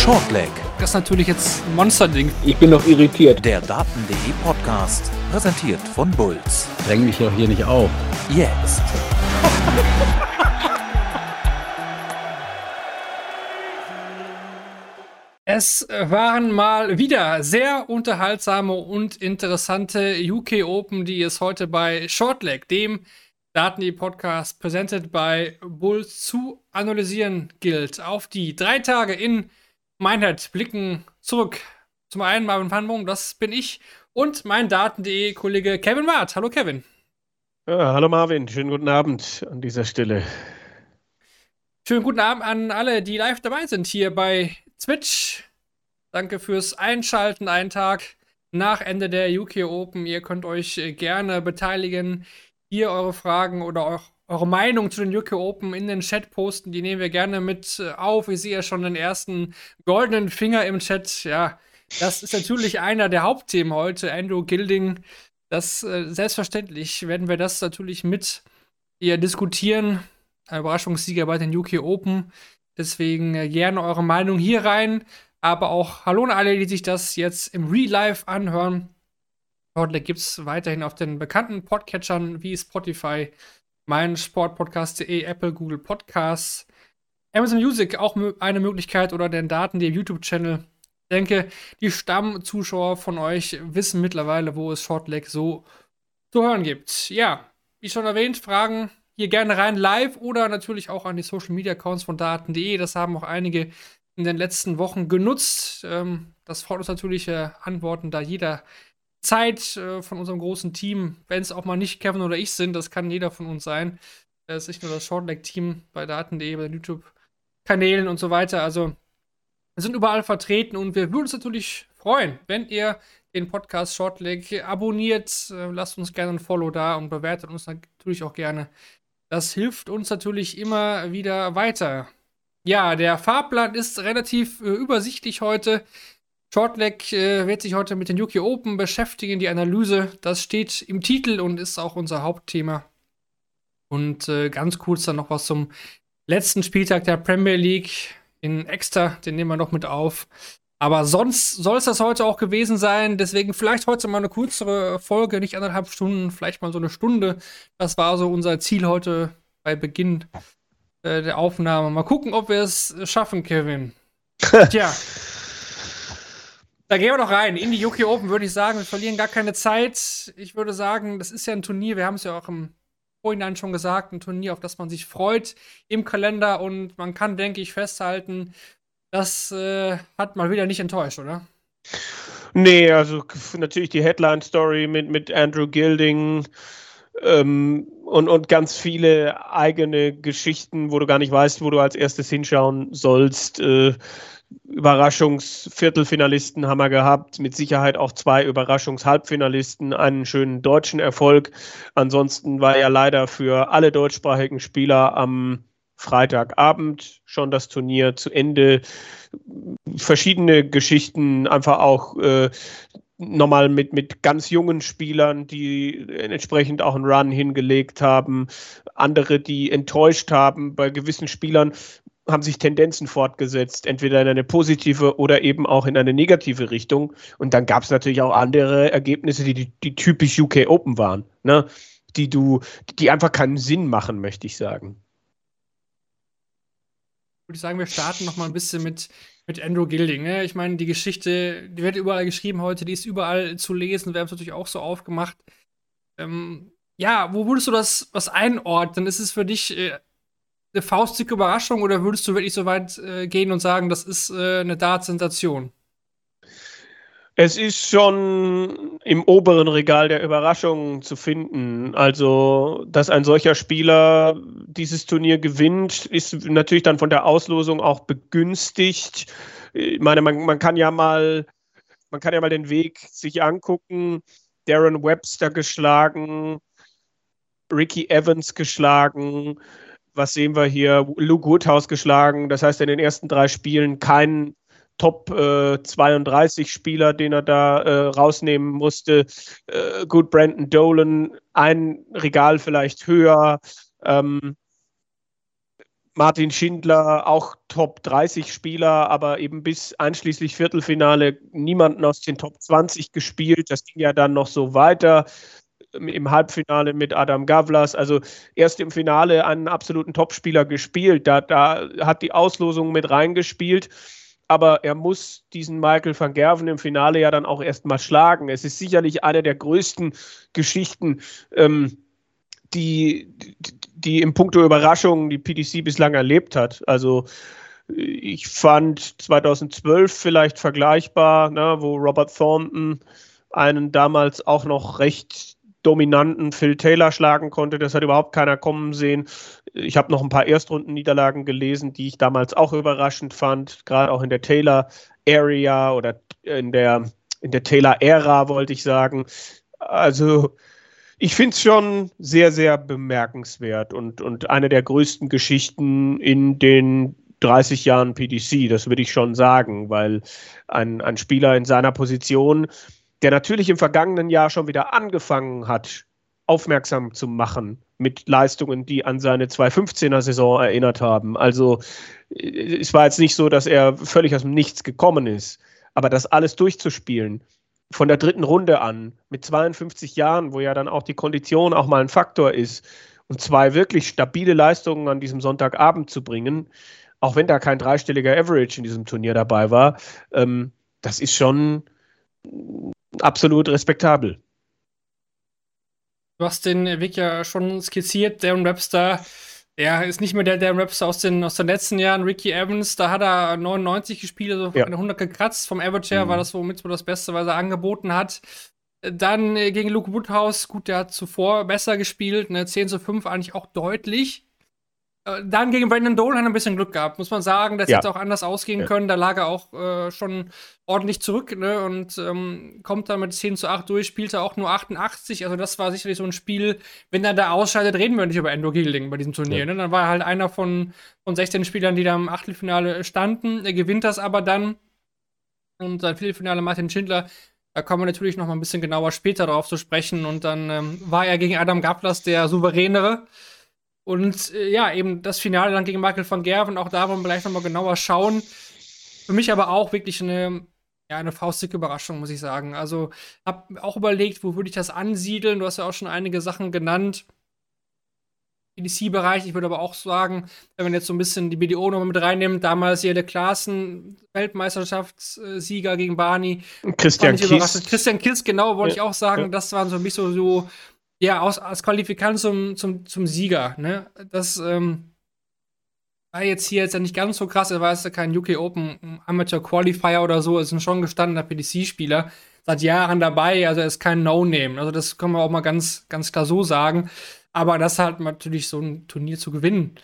Shortleg. Das ist natürlich jetzt ein Monsterding. Ich bin noch irritiert. Der Daten.de Podcast, präsentiert von Bulls. Dräng mich doch hier nicht auf. Jetzt. Es waren mal wieder sehr unterhaltsame und interessante UK Open, die es heute bei Shortleg, dem Daten.de Podcast, presented by Bulls, zu analysieren gilt. Auf die drei Tage in Meinheit blicken zurück. Zum einen Marvin Panbung, das bin ich, und mein Daten.de Kollege Kevin Wart. Hallo Kevin. Ja, hallo Marvin, schönen guten Abend an dieser Stelle. Schönen guten Abend an alle, die live dabei sind hier bei Twitch. Danke fürs Einschalten, einen Tag nach Ende der UK Open. Ihr könnt euch äh, gerne beteiligen, hier eure Fragen oder auch eure Meinung zu den UK Open in den Chat posten. Die nehmen wir gerne mit äh, auf. Ich sehe ja schon den ersten goldenen Finger im Chat. Ja, das ist natürlich einer der Hauptthemen heute. Andrew Gilding. Das äh, selbstverständlich werden wir das natürlich mit ihr diskutieren. Überraschungssieger bei den UK Open. Deswegen äh, gerne eure Meinung hier rein. Aber auch Hallo an alle, die sich das jetzt im Real Life anhören. Dort gibt es weiterhin auf den bekannten Podcatchern wie Spotify, mein Sportpodcast.de, Apple, Google Podcasts, Amazon Music auch eine Möglichkeit oder den Daten, der YouTube-Channel. Ich denke, die Stammzuschauer von euch wissen mittlerweile, wo es Shortleg so zu hören gibt. Ja, wie schon erwähnt, Fragen hier gerne rein live oder natürlich auch an die Social Media Accounts von Daten.de. Das haben auch einige in den letzten Wochen genutzt. Ähm, das freut uns natürlich, äh, Antworten da jeder Zeit äh, von unserem großen Team, wenn es auch mal nicht Kevin oder ich sind, das kann jeder von uns sein. Das ist nicht nur das Shortleg-Team bei Daten.de, bei YouTube-Kanälen und so weiter. Also, wir sind überall vertreten und wir würden uns natürlich freuen, wenn ihr den Podcast Shortleg abonniert. Äh, lasst uns gerne ein Follow da und bewertet uns natürlich auch gerne. Das hilft uns natürlich immer wieder weiter. Ja, der Fahrplan ist relativ äh, übersichtlich heute. Shortleg äh, wird sich heute mit den UK Open beschäftigen, die Analyse. Das steht im Titel und ist auch unser Hauptthema. Und äh, ganz kurz dann noch was zum letzten Spieltag der Premier League in Extra. Den nehmen wir noch mit auf. Aber sonst soll es das heute auch gewesen sein. Deswegen vielleicht heute mal eine kürzere Folge, nicht anderthalb Stunden, vielleicht mal so eine Stunde. Das war so unser Ziel heute bei Beginn äh, der Aufnahme. Mal gucken, ob wir es schaffen, Kevin. Tja. Da gehen wir doch rein. In die UK Open würde ich sagen, wir verlieren gar keine Zeit. Ich würde sagen, das ist ja ein Turnier, wir haben es ja auch im Vorhinein schon gesagt, ein Turnier, auf das man sich freut im Kalender und man kann, denke ich, festhalten, das äh, hat mal wieder nicht enttäuscht, oder? Nee, also natürlich die Headline-Story mit, mit Andrew Gilding ähm, und, und ganz viele eigene Geschichten, wo du gar nicht weißt, wo du als erstes hinschauen sollst. Äh, Überraschungsviertelfinalisten haben wir gehabt, mit Sicherheit auch zwei Überraschungshalbfinalisten, einen schönen deutschen Erfolg. Ansonsten war ja leider für alle deutschsprachigen Spieler am Freitagabend schon das Turnier zu Ende. Verschiedene Geschichten, einfach auch äh, nochmal mit, mit ganz jungen Spielern, die entsprechend auch einen Run hingelegt haben, andere, die enttäuscht haben. Bei gewissen Spielern haben sich Tendenzen fortgesetzt, entweder in eine positive oder eben auch in eine negative Richtung. Und dann gab es natürlich auch andere Ergebnisse, die, die, die typisch UK Open waren, ne? die du, die einfach keinen Sinn machen, möchte ich sagen. Würde ich sagen, wir starten noch mal ein bisschen mit, mit Andrew Gilding. Ne? Ich meine, die Geschichte, die wird überall geschrieben heute, die ist überall zu lesen. Wir haben es natürlich auch so aufgemacht. Ähm, ja, wo würdest du das was einordnen? Ist es für dich äh, eine faustdicke Überraschung oder würdest du wirklich so weit äh, gehen und sagen, das ist äh, eine Dart-Sensation? Es ist schon im oberen Regal der Überraschungen zu finden. Also, dass ein solcher Spieler dieses Turnier gewinnt, ist natürlich dann von der Auslosung auch begünstigt. Ich meine, man, man kann ja mal, man kann ja mal den Weg sich angucken. Darren Webster geschlagen, Ricky Evans geschlagen, was sehen wir hier? Luke Woodhouse geschlagen. Das heißt, in den ersten drei Spielen kein Top äh, 32 Spieler, den er da äh, rausnehmen musste. Äh, gut, Brandon Dolan, ein Regal vielleicht höher. Ähm, Martin Schindler, auch Top 30 Spieler, aber eben bis einschließlich Viertelfinale niemanden aus den Top 20 gespielt. Das ging ja dann noch so weiter im Halbfinale mit Adam Gavlas. Also erst im Finale einen absoluten Topspieler gespielt. Da, da hat die Auslosung mit reingespielt. Aber er muss diesen Michael van Gerven im Finale ja dann auch erstmal schlagen. Es ist sicherlich eine der größten Geschichten, ähm, die, die im Punkto Überraschungen die PDC bislang erlebt hat. Also ich fand 2012 vielleicht vergleichbar, ne, wo Robert Thornton einen damals auch noch recht dominanten Phil Taylor schlagen konnte. Das hat überhaupt keiner kommen sehen. Ich habe noch ein paar Erstrundenniederlagen gelesen, die ich damals auch überraschend fand, gerade auch in der Taylor Area oder in der, in der Taylor Ära, wollte ich sagen. Also ich finde es schon sehr, sehr bemerkenswert und, und eine der größten Geschichten in den 30 Jahren PDC, das würde ich schon sagen, weil ein, ein Spieler in seiner Position, der natürlich im vergangenen Jahr schon wieder angefangen hat, aufmerksam zu machen mit Leistungen, die an seine 2015er Saison erinnert haben. Also es war jetzt nicht so, dass er völlig aus dem Nichts gekommen ist, aber das alles durchzuspielen, von der dritten Runde an, mit 52 Jahren, wo ja dann auch die Kondition auch mal ein Faktor ist, und zwei wirklich stabile Leistungen an diesem Sonntagabend zu bringen, auch wenn da kein dreistelliger Average in diesem Turnier dabei war, ähm, das ist schon absolut respektabel. Du hast den Weg ja schon skizziert, Darren Webster er ist nicht mehr der, der Raps aus den, aus den letzten Jahren. Ricky Evans, da hat er 99 gespielt, also ja. eine 100 gekratzt. Vom Average her mhm. war das womit das Beste, was er angeboten hat. Dann äh, gegen Luke Woodhouse, gut, der hat zuvor besser gespielt, ne, 10 zu 5 eigentlich auch deutlich. Äh, dann gegen Brandon Dole hat er ein bisschen Glück gehabt, muss man sagen. Das ja. hätte auch anders ausgehen ja. können. Da lag er auch äh, schon ordentlich zurück ne? und ähm, kommt dann mit 10 zu 8 durch, spielte auch nur 88. Also, das war sicherlich so ein Spiel. Wenn er da ausscheidet, reden wir nicht über Endo Gilding bei diesem Turnier. Ja. Ne? Dann war er halt einer von, von 16 Spielern, die da im Achtelfinale standen. Er gewinnt das aber dann. Und sein Viertelfinale Martin Schindler da kommen wir natürlich noch mal ein bisschen genauer später darauf zu sprechen. Und dann ähm, war er gegen Adam Gablas der souveränere. Und äh, ja, eben das Finale dann gegen Michael van Gerven, auch da wollen wir gleich nochmal genauer schauen. Für mich aber auch wirklich eine, ja, eine faustdicke Überraschung, muss ich sagen. Also, hab auch überlegt, wo würde ich das ansiedeln? Du hast ja auch schon einige Sachen genannt. EDC-Bereich, ich würde aber auch sagen, wenn man jetzt so ein bisschen die BDO nochmal mit reinnimmt, damals hier der Klassen, Weltmeisterschaftssieger gegen Barney. Christian Kiss. Christian Kiss, genau, wollte ja, ich auch sagen. Ja. Das waren so ein bisschen so ja, aus, als Qualifikant zum, zum, zum Sieger. Ne? Das ähm, war jetzt hier jetzt ja nicht ganz so krass. Er war jetzt ja kein UK Open Amateur Qualifier oder so. Er ist ein schon gestandener PDC-Spieler. Seit Jahren dabei. Also er ist kein No-Name. Also das können wir auch mal ganz, ganz klar so sagen. Aber das halt natürlich so ein Turnier zu gewinnen,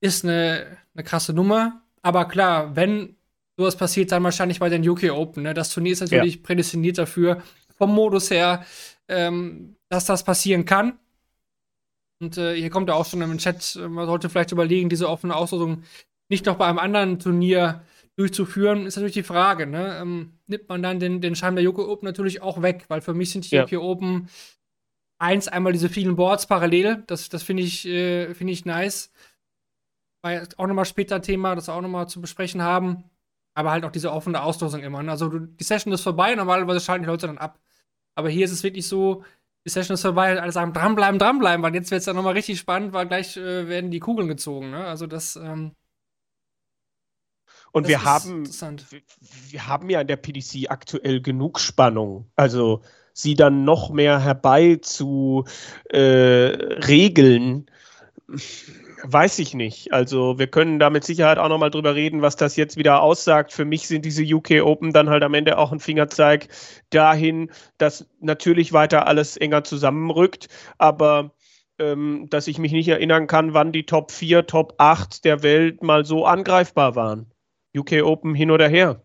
ist eine, eine krasse Nummer. Aber klar, wenn sowas passiert, dann wahrscheinlich bei den UK Open. Ne? Das Turnier ist natürlich ja. prädestiniert dafür, vom Modus her. Ähm, dass das passieren kann. Und äh, hier kommt ja auch schon im Chat, äh, man sollte vielleicht überlegen, diese offene Auslosung nicht noch bei einem anderen Turnier durchzuführen, ist natürlich die Frage. Ne? Ähm, nimmt man dann den, den Schein der Yoko Open natürlich auch weg, weil für mich sind die ja. Yoko Open eins, einmal diese vielen Boards parallel. Das, das finde ich, äh, find ich nice. Weil auch nochmal später Thema, das auch nochmal zu besprechen haben. Aber halt auch diese offene Auslosung immer. Ne? Also die Session ist vorbei, normalerweise schalten die Leute dann ab. Aber hier ist es wirklich so, die Session ist vorbei, alle sagen dranbleiben, dranbleiben, weil jetzt wird es dann nochmal richtig spannend, weil gleich äh, werden die Kugeln gezogen. Ne? Also das. Ähm, und das wir haben, wir haben ja in der PDC aktuell genug Spannung. Also sie dann noch mehr herbei zu äh, regeln Weiß ich nicht. Also wir können da mit Sicherheit auch nochmal drüber reden, was das jetzt wieder aussagt. Für mich sind diese UK Open dann halt am Ende auch ein Fingerzeig dahin, dass natürlich weiter alles enger zusammenrückt, aber ähm, dass ich mich nicht erinnern kann, wann die Top 4, Top 8 der Welt mal so angreifbar waren. UK Open hin oder her.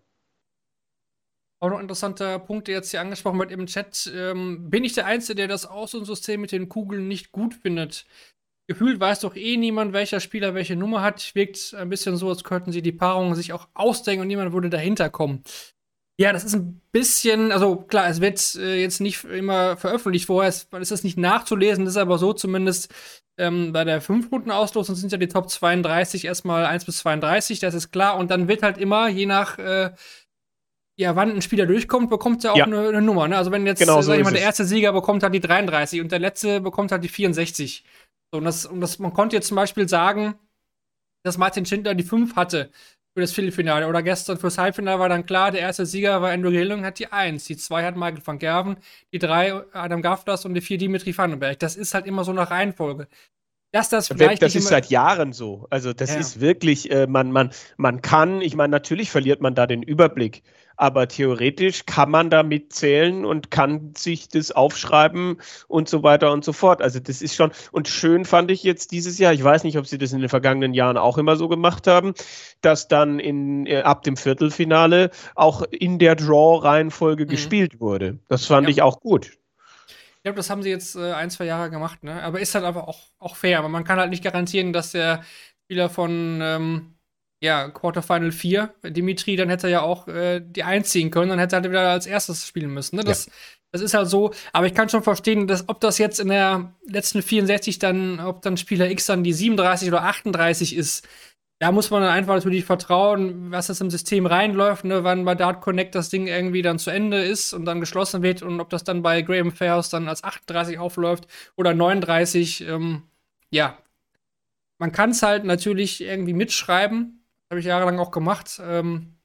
Auch noch ein interessanter Punkt, der jetzt hier angesprochen wird im Chat. Ähm, bin ich der Einzige, der das Außensystem mit den Kugeln nicht gut findet? Gefühlt weiß doch eh niemand, welcher Spieler welche Nummer hat. Wirkt ein bisschen so, als könnten sie die Paarungen sich auch ausdenken und niemand würde dahinter kommen. Ja, das ist ein bisschen, also klar, es wird äh, jetzt nicht immer veröffentlicht vorher, es ist das nicht nachzulesen, das ist aber so zumindest ähm, bei der 5-Runden-Auslosung sind ja die Top 32 erstmal 1 bis 32, das ist klar. Und dann wird halt immer, je nach äh, ja, wann ein Spieler durchkommt, bekommt er auch ja. eine, eine, Nummer. Ne? Also wenn jetzt, genau, so sag ich mal, der erste Sieger bekommt halt die 33 und der letzte bekommt halt die 64. So, und das, und das, man konnte jetzt zum Beispiel sagen, dass Martin Schindler die 5 hatte für das Viertelfinale. Oder gestern fürs Halbfinale war dann klar, der erste Sieger war Andrew Gilling, hat die 1. Die 2 hat Michael van Gerven, die 3 Adam Gaftas und die 4 Dimitri Vandenberg. Das ist halt immer so nach Reihenfolge. Dass das vielleicht. Das ist seit Jahren so. Also, das ja. ist wirklich, äh, man, man, man kann, ich meine, natürlich verliert man da den Überblick aber theoretisch kann man damit zählen und kann sich das aufschreiben und so weiter und so fort. Also das ist schon, und schön fand ich jetzt dieses Jahr, ich weiß nicht, ob sie das in den vergangenen Jahren auch immer so gemacht haben, dass dann in, äh, ab dem Viertelfinale auch in der Draw-Reihenfolge mhm. gespielt wurde. Das fand ja. ich auch gut. Ich glaube, das haben sie jetzt äh, ein, zwei Jahre gemacht, ne? Aber ist halt einfach auch, auch fair. Aber man kann halt nicht garantieren, dass der Spieler von ähm, ja, Quarterfinal 4, Dimitri, dann hätte er ja auch äh, die einziehen können, dann hätte er halt wieder als erstes spielen müssen. Ne? Das, ja. das ist halt so, aber ich kann schon verstehen, dass ob das jetzt in der letzten 64 dann, ob dann Spieler X dann die 37 oder 38 ist, da muss man dann einfach natürlich vertrauen, was das im System reinläuft, ne, wann bei Dart Connect das Ding irgendwie dann zu Ende ist und dann geschlossen wird und ob das dann bei Graham Fairhouse dann als 38 aufläuft oder 39. Ähm, ja, man kann es halt natürlich irgendwie mitschreiben, habe ich jahrelang auch gemacht. Ähm,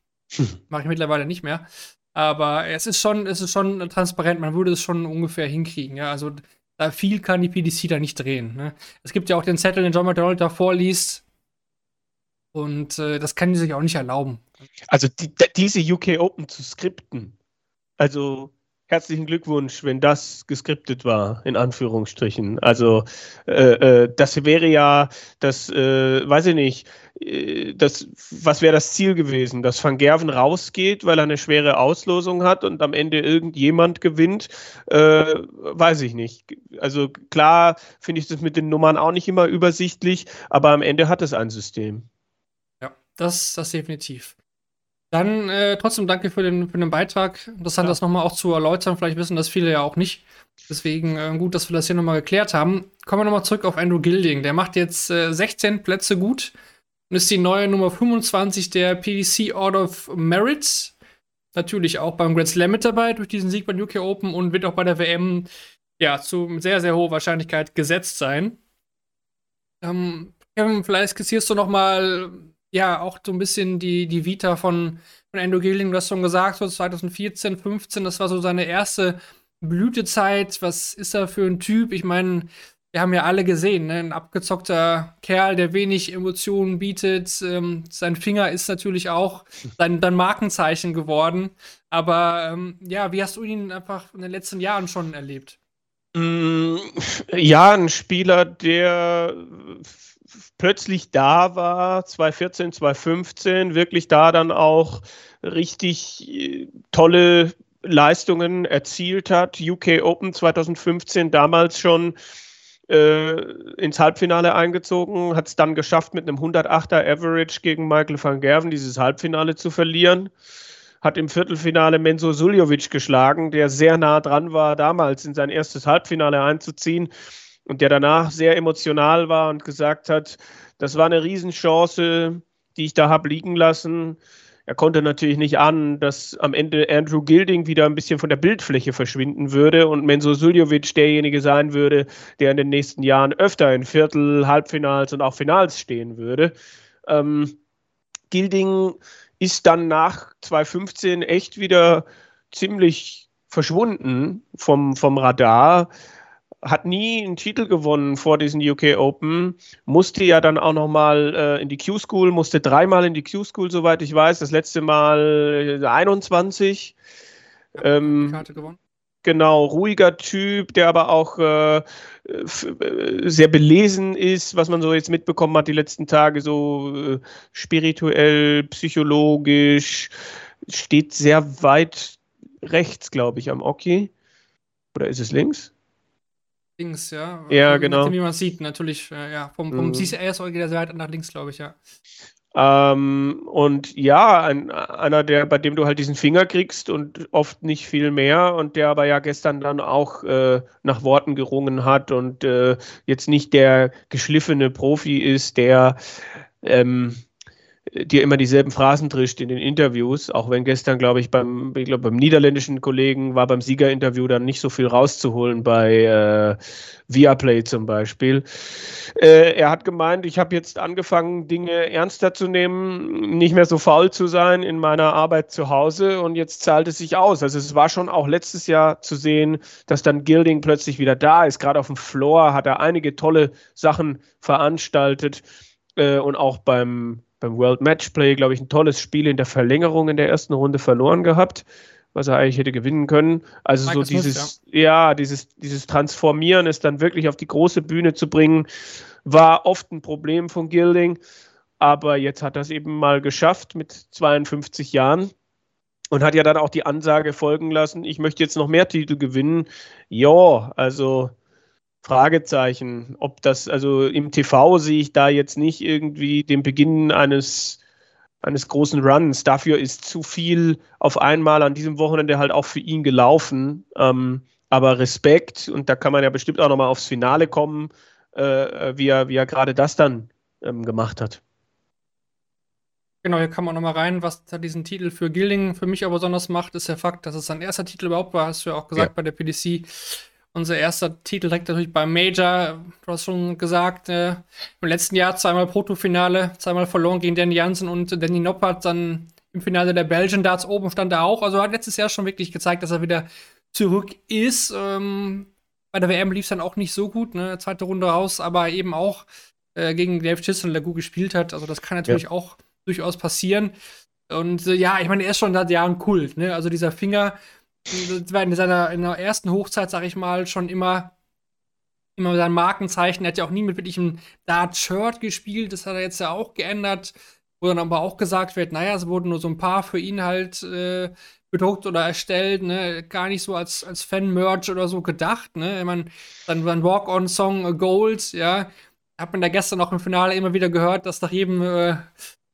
Mache ich mittlerweile nicht mehr. Aber es ist schon, es ist schon transparent, man würde es schon ungefähr hinkriegen. Ja? Also da viel kann die PDC da nicht drehen. Ne? Es gibt ja auch den Zettel, den John McDonald da vorliest. Und äh, das kann die sich auch nicht erlauben. Also die, diese UK Open zu skripten, also herzlichen Glückwunsch, wenn das geskriptet war, in Anführungsstrichen. Also äh, äh, das wäre ja das, äh, weiß ich nicht, das, was wäre das Ziel gewesen? Dass Van Gerven rausgeht, weil er eine schwere Auslosung hat und am Ende irgendjemand gewinnt? Äh, weiß ich nicht. Also klar finde ich das mit den Nummern auch nicht immer übersichtlich, aber am Ende hat es ein System. Ja, das, das definitiv. Dann äh, trotzdem danke für den, für den Beitrag. Interessant, ja. das nochmal auch zu erläutern. Vielleicht wissen das viele ja auch nicht. Deswegen äh, gut, dass wir das hier nochmal geklärt haben. Kommen wir nochmal zurück auf Andrew Gilding. Der macht jetzt äh, 16 Plätze gut und ist die neue Nummer 25 der PDC Order of Merit. Natürlich auch beim Grand Slam mit dabei durch diesen Sieg beim UK Open und wird auch bei der WM ja zu sehr, sehr hoher Wahrscheinlichkeit gesetzt sein. Ähm, Kevin, vielleicht skizzierst du nochmal ja auch so ein bisschen die, die Vita von, von Endo Gilling, du hast schon gesagt, so 2014, 15, das war so seine erste Blütezeit. Was ist er für ein Typ? Ich meine, wir haben ja alle gesehen, ne? ein abgezockter Kerl, der wenig Emotionen bietet. Ähm, sein Finger ist natürlich auch sein, sein Markenzeichen geworden. Aber ähm, ja, wie hast du ihn einfach in den letzten Jahren schon erlebt? Mm, ja, ein Spieler, der plötzlich da war, 2014, 2015, wirklich da dann auch richtig äh, tolle Leistungen erzielt hat. UK Open 2015 damals schon ins Halbfinale eingezogen, hat es dann geschafft, mit einem 108er Average gegen Michael van Gerven dieses Halbfinale zu verlieren. Hat im Viertelfinale Menzo Suljovic geschlagen, der sehr nah dran war, damals in sein erstes Halbfinale einzuziehen und der danach sehr emotional war und gesagt hat, das war eine Riesenchance, die ich da habe liegen lassen. Er konnte natürlich nicht ahnen, dass am Ende Andrew Gilding wieder ein bisschen von der Bildfläche verschwinden würde und Menzo Suljovic derjenige sein würde, der in den nächsten Jahren öfter in Viertel, Halbfinals und auch Finals stehen würde. Ähm, Gilding ist dann nach 2015 echt wieder ziemlich verschwunden vom, vom Radar hat nie einen Titel gewonnen vor diesen UK Open, musste ja dann auch nochmal äh, in die Q-School, musste dreimal in die Q-School, soweit ich weiß, das letzte Mal 21. Ja, ähm, Karte gewonnen. Genau, ruhiger Typ, der aber auch äh, äh, sehr belesen ist, was man so jetzt mitbekommen hat die letzten Tage, so äh, spirituell, psychologisch, steht sehr weit rechts, glaube ich, am Oki. Oder ist es links? Links, ja. Ja, genau. Wie man sieht, natürlich, äh, ja. Vom, vom mhm. Geht der Seite nach links, glaube ich, ja. Ähm, und ja, ein, einer, der, bei dem du halt diesen Finger kriegst und oft nicht viel mehr und der aber ja gestern dann auch äh, nach Worten gerungen hat und äh, jetzt nicht der geschliffene Profi ist, der ähm, dir immer dieselben Phrasen trischt in den Interviews, auch wenn gestern, glaube ich, beim, ich glaube, beim niederländischen Kollegen war beim Siegerinterview dann nicht so viel rauszuholen bei äh, Viaplay zum Beispiel. Äh, er hat gemeint, ich habe jetzt angefangen, Dinge ernster zu nehmen, nicht mehr so faul zu sein in meiner Arbeit zu Hause und jetzt zahlt es sich aus. Also es war schon auch letztes Jahr zu sehen, dass dann Gilding plötzlich wieder da ist. Gerade auf dem Floor hat er einige tolle Sachen veranstaltet äh, und auch beim beim World Matchplay, glaube ich, ein tolles Spiel in der Verlängerung in der ersten Runde verloren gehabt, was er eigentlich hätte gewinnen können. Also Mike so dieses, ja. ja, dieses, dieses Transformieren, es dann wirklich auf die große Bühne zu bringen, war oft ein Problem von Gilding. Aber jetzt hat er es eben mal geschafft mit 52 Jahren und hat ja dann auch die Ansage folgen lassen, ich möchte jetzt noch mehr Titel gewinnen. Ja, also Fragezeichen, ob das, also im TV sehe ich da jetzt nicht irgendwie den Beginn eines, eines großen Runs. Dafür ist zu viel auf einmal an diesem Wochenende halt auch für ihn gelaufen. Ähm, aber Respekt, und da kann man ja bestimmt auch nochmal aufs Finale kommen, äh, wie er, wie er gerade das dann ähm, gemacht hat. Genau, hier kann man nochmal rein, was diesen Titel für Gilding für mich aber besonders macht, ist der Fakt, dass es sein erster Titel überhaupt war, hast du ja auch gesagt ja. bei der PDC. Unser erster Titel direkt natürlich beim Major. Du hast schon gesagt, äh, im letzten Jahr zweimal Protofinale, zweimal verloren gegen Danny Jansen und Danny Noppert. Dann im Finale der Belgian Darts oben stand er auch. Also hat letztes Jahr schon wirklich gezeigt, dass er wieder zurück ist. Ähm, bei der WM lief es dann auch nicht so gut, ne? Zweite Runde raus, aber eben auch äh, gegen Dave Chisholm, der gut gespielt hat. Also das kann natürlich ja. auch durchaus passieren. Und äh, ja, ich meine, er ist schon seit Jahren Kult, ne? Also dieser Finger, in seiner, in der ersten Hochzeit, sag ich mal, schon immer, immer sein Markenzeichen. Er hat ja auch nie mit wirklichem Dart-Shirt gespielt, das hat er jetzt ja auch geändert, wo dann aber auch gesagt wird, naja, es wurden nur so ein paar für ihn halt äh, bedruckt oder erstellt, ne, gar nicht so als, als Fan-Merch oder so gedacht, ne, ich meine, dann ein Walk-On-Song Gold, ja, hat man da gestern auch im Finale immer wieder gehört, dass nach jedem äh,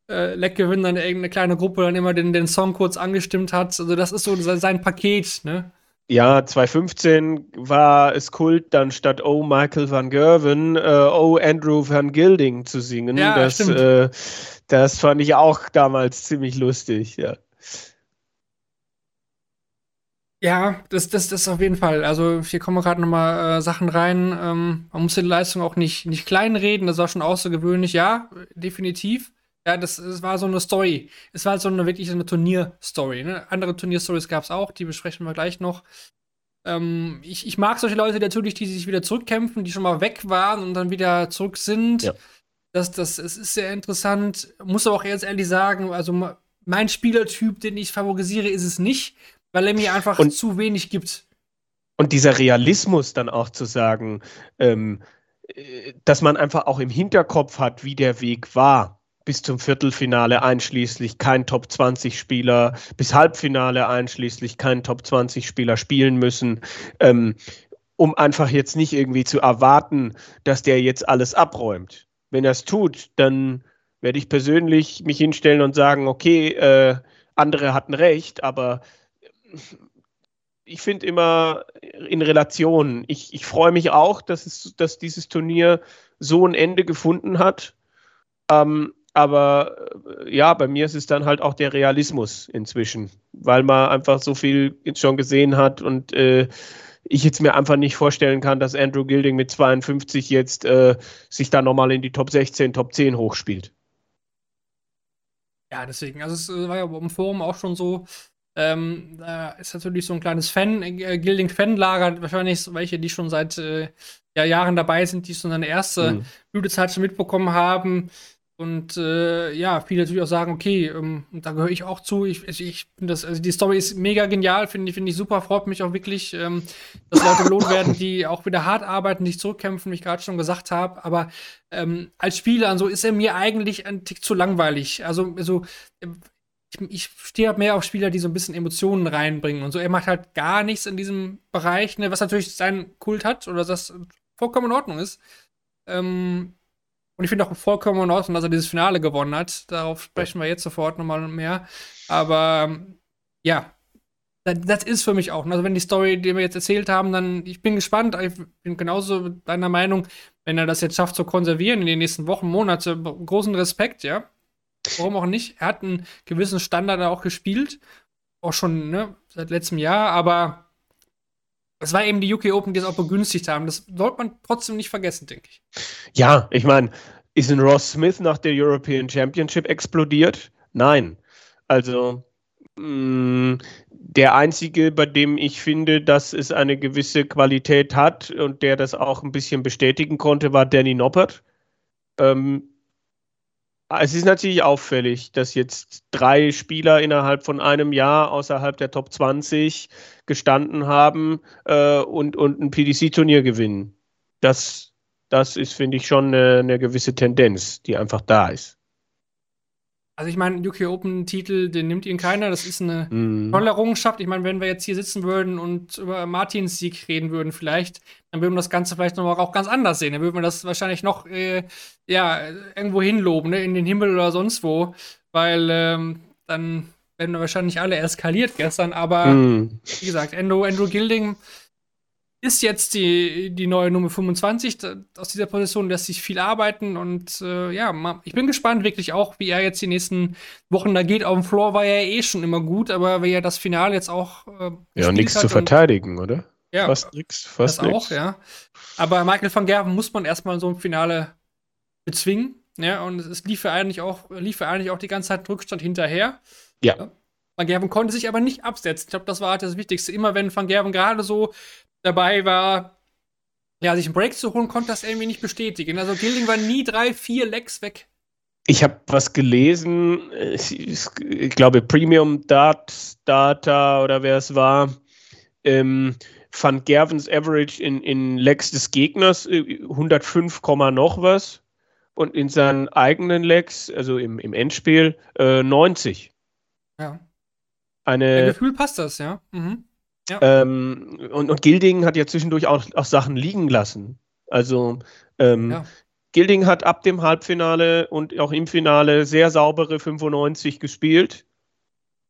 äh, Leckgewinn dann irgendeine kleine Gruppe dann immer den, den Song kurz angestimmt hat. Also das ist so sein Paket, ne? Ja, 2015 war es Kult, dann statt Oh Michael van Gerwen, äh, Oh Andrew van Gilding zu singen. Ja, das, stimmt. Äh, das fand ich auch damals ziemlich lustig, ja. Ja, das, das, das auf jeden Fall. Also hier kommen gerade nochmal äh, Sachen rein. Ähm, man muss die Leistung auch nicht, nicht kleinreden, das war schon außergewöhnlich, ja, definitiv. Ja, das, das war so eine Story. Es war so eine wirklich eine Turnierstory. Ne? Andere Turnierstories gab es auch, die besprechen wir gleich noch. Ähm, ich, ich mag solche Leute natürlich, die sich wieder zurückkämpfen, die schon mal weg waren und dann wieder zurück sind. Ja. Das, das, es ist sehr interessant. Muss aber auch jetzt ehrlich sagen, also mein Spielertyp, den ich favorisiere, ist es nicht, weil er mir einfach und, zu wenig gibt. Und dieser Realismus dann auch zu sagen, ähm, äh, dass man einfach auch im Hinterkopf hat, wie der Weg war bis zum Viertelfinale einschließlich kein Top 20 Spieler, bis Halbfinale einschließlich kein Top 20 Spieler spielen müssen, ähm, um einfach jetzt nicht irgendwie zu erwarten, dass der jetzt alles abräumt. Wenn er es tut, dann werde ich persönlich mich hinstellen und sagen, okay, äh, andere hatten recht, aber ich finde immer in Relation. Ich, ich freue mich auch, dass, es, dass dieses Turnier so ein Ende gefunden hat. Ähm, aber äh, ja, bei mir ist es dann halt auch der Realismus inzwischen, weil man einfach so viel schon gesehen hat und äh, ich jetzt mir einfach nicht vorstellen kann, dass Andrew Gilding mit 52 jetzt äh, sich da nochmal in die Top 16, Top 10 hochspielt. Ja, deswegen, also es äh, war ja im Forum auch schon so, ähm, da ist natürlich so ein kleines Fan, äh, Gilding-Fanlager, wahrscheinlich welche, die schon seit äh, ja, Jahren dabei sind, die schon seine erste mhm. Blütezeit schon mitbekommen haben. Und äh, ja, viele natürlich auch sagen, okay, ähm, da gehöre ich auch zu. Ich, ich finde das, also die Story ist mega genial, finde ich, finde ich super, freut mich auch wirklich, ähm, dass Leute belohnt werden, die auch wieder hart arbeiten, nicht zurückkämpfen, wie ich gerade schon gesagt habe. Aber ähm, als Spieler, so ist er mir eigentlich ein Tick zu langweilig. Also, also ich, ich stehe halt mehr auf Spieler, die so ein bisschen Emotionen reinbringen und so. Er macht halt gar nichts in diesem Bereich, ne, was natürlich seinen Kult hat oder das vollkommen in Ordnung ist. Ähm, Und ich finde auch vollkommen in Ordnung, dass er dieses Finale gewonnen hat. Darauf sprechen wir jetzt sofort nochmal mehr. Aber ähm, ja, das, das, ist für mich auch. Also wenn die Story, die wir jetzt erzählt haben, dann, ich bin gespannt. Ich bin genauso deiner Meinung, wenn er das jetzt schafft zu konservieren in den nächsten Wochen, Monaten. Großen Respekt, ja. Warum auch nicht? Er hat einen gewissen Standard auch gespielt. Auch schon, ne, seit letztem Jahr, aber es war eben die UK Open, die es auch begünstigt haben. Das sollte man trotzdem nicht vergessen, denke ich. Ja, ich meine, ist ein Ross Smith nach der European Championship explodiert? Nein. Also mm, der einzige, bei dem ich finde, dass es eine gewisse Qualität hat und der das auch ein bisschen bestätigen konnte, war Danny Noppert. Ähm, es ist natürlich auffällig, dass jetzt drei Spieler innerhalb von einem Jahr außerhalb der Top 20 gestanden haben äh, und, und ein PDC-Turnier gewinnen. Das, das ist, finde ich, schon eine, eine gewisse Tendenz, die einfach da ist. Also ich meine, UK Open Titel, den nimmt ihn keiner. Das ist eine mm. tolle Errungenschaft. Ich meine, wenn wir jetzt hier sitzen würden und über Martins Sieg reden würden, vielleicht, dann würden wir das Ganze vielleicht noch auch ganz anders sehen. Dann würden wir das wahrscheinlich noch äh, ja irgendwo hinloben, ne? in den Himmel oder sonst wo, weil ähm, dann werden wir wahrscheinlich alle eskaliert gestern. Aber mm. wie gesagt, Andrew, Andrew Gilding ist jetzt die, die neue Nummer 25. Aus dieser Position lässt sich viel arbeiten und äh, ja, ich bin gespannt wirklich auch, wie er jetzt die nächsten Wochen da geht. Auf dem Floor war er eh schon immer gut, aber wie er das Finale jetzt auch. Äh, ja, nichts zu verteidigen, oder? Ja, fast nichts. Fast das nix. auch, ja. Aber Michael van Gerven muss man erstmal so ein Finale bezwingen. Ja, und es lief ja eigentlich auch, lief ja eigentlich auch die ganze Zeit Rückstand hinterher. Ja. Van Gerven konnte sich aber nicht absetzen. Ich glaube, das war halt das Wichtigste. Immer wenn Van Gerven gerade so dabei war, ja, sich einen Break zu holen, konnte das irgendwie nicht bestätigen. Also Gilding war nie drei, vier Lecks weg. Ich habe was gelesen, ich glaube Premium Data oder wer es war, ähm, Van Gervens Average in, in Lecks des Gegners 105, äh, noch was und in seinen eigenen Lecks, also im, im Endspiel, äh, 90. Ja. Eine, Gefühl passt das, ja. Mhm. Ja. Ähm, und, und Gilding hat ja zwischendurch auch, auch Sachen liegen lassen. Also ähm, ja. Gilding hat ab dem Halbfinale und auch im Finale sehr saubere 95 gespielt.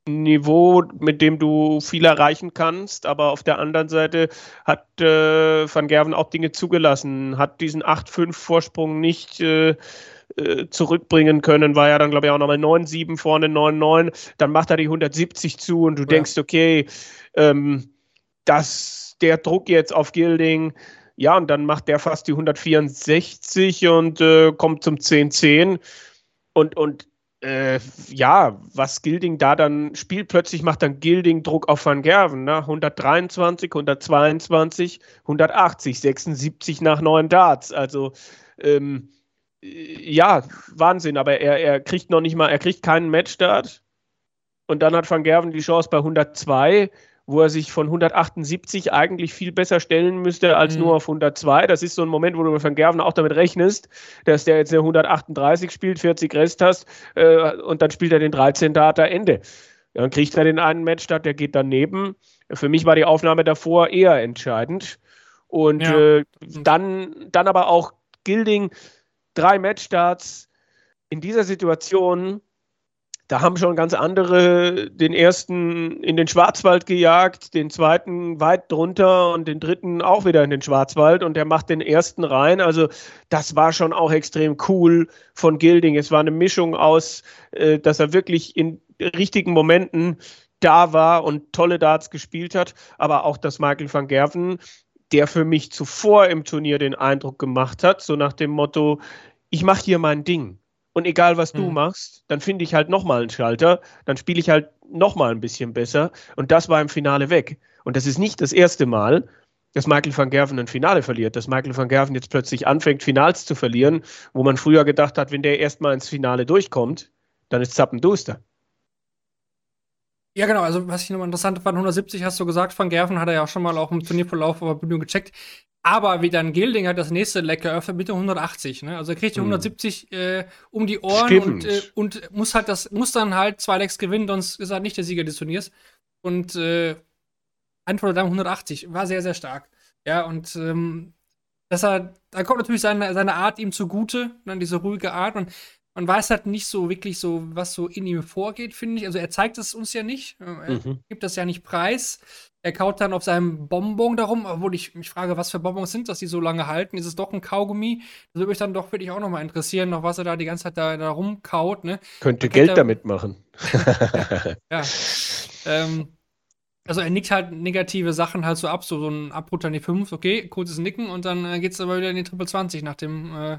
Niveau, mit dem du viel erreichen kannst, aber auf der anderen Seite hat äh, Van Gerven auch Dinge zugelassen, hat diesen 8-5-Vorsprung nicht äh, äh, zurückbringen können, war ja dann, glaube ich, auch nochmal 9-7 vorne, 9-9, dann macht er die 170 zu und du ja. denkst, okay, ähm, dass der Druck jetzt auf Gilding, ja, und dann macht der fast die 164 und äh, kommt zum 10-10. Und, und äh, ja, was Gilding da dann spielt, plötzlich macht dann Gilding Druck auf Van Gerven. Ne? 123, 122, 180, 76 nach neun Darts. Also, ähm, ja, Wahnsinn, aber er, er kriegt noch nicht mal, er kriegt keinen Matchstart. Und dann hat Van Gerven die Chance bei 102 wo er sich von 178 eigentlich viel besser stellen müsste als mhm. nur auf 102. Das ist so ein Moment, wo du von Gerven auch damit rechnest, dass der jetzt eine 138 spielt, 40 Rest hast äh, und dann spielt er den 13 Data Ende. Dann kriegt er den einen Matchstart, der geht daneben. Für mich war die Aufnahme davor eher entscheidend. Und ja. äh, dann, dann aber auch Gilding, drei Matchstarts in dieser Situation da haben schon ganz andere den ersten in den Schwarzwald gejagt, den zweiten weit drunter und den dritten auch wieder in den Schwarzwald und der macht den ersten rein. Also das war schon auch extrem cool von Gilding. Es war eine Mischung aus, äh, dass er wirklich in richtigen Momenten da war und tolle Darts gespielt hat, aber auch, dass Michael van Gerven, der für mich zuvor im Turnier den Eindruck gemacht hat, so nach dem Motto, ich mache hier mein Ding. Und egal, was du mhm. machst, dann finde ich halt nochmal einen Schalter, dann spiele ich halt nochmal ein bisschen besser. Und das war im Finale weg. Und das ist nicht das erste Mal, dass Michael van Gerven ein Finale verliert, dass Michael van Gerven jetzt plötzlich anfängt, Finals zu verlieren, wo man früher gedacht hat, wenn der erstmal ins Finale durchkommt, dann ist Zappenduster. Ja, genau. Also, was ich nochmal interessant fand, 170 hast du gesagt, Van Gerven hat er ja auch schon mal auch im Turnierverlauf auf der Bühne gecheckt. Aber wie dann Gilding hat das nächste Leck geöffnet mit der 180. Ne? Also er kriegt die 170 hm. äh, um die Ohren und, äh, und muss halt das, muss dann halt zwei Lecks gewinnen, sonst ist er nicht der Sieger des Turniers. Und äh, Antwort dann 180. War sehr, sehr stark. Ja, und ähm, dass er, da kommt natürlich seine, seine Art ihm zugute, dann ne, diese ruhige Art. Und man weiß halt nicht so wirklich so, was so in ihm vorgeht, finde ich. Also er zeigt es uns ja nicht. Er mhm. gibt das ja nicht preis. Er kaut dann auf seinem Bonbon darum, obwohl ich mich frage, was für Bonbons sind das, die so lange halten? Ist es doch ein Kaugummi? Das würde mich dann doch wirklich auch nochmal interessieren, noch was er da die ganze Zeit da, da rumkaut. Ne? Könnte Geld er, damit machen. ja. Ähm, also er nickt halt negative Sachen halt so ab, so, so ein Abbruch an die 5, okay, kurzes Nicken und dann äh, geht es aber wieder in die Triple 20 nach dem, äh,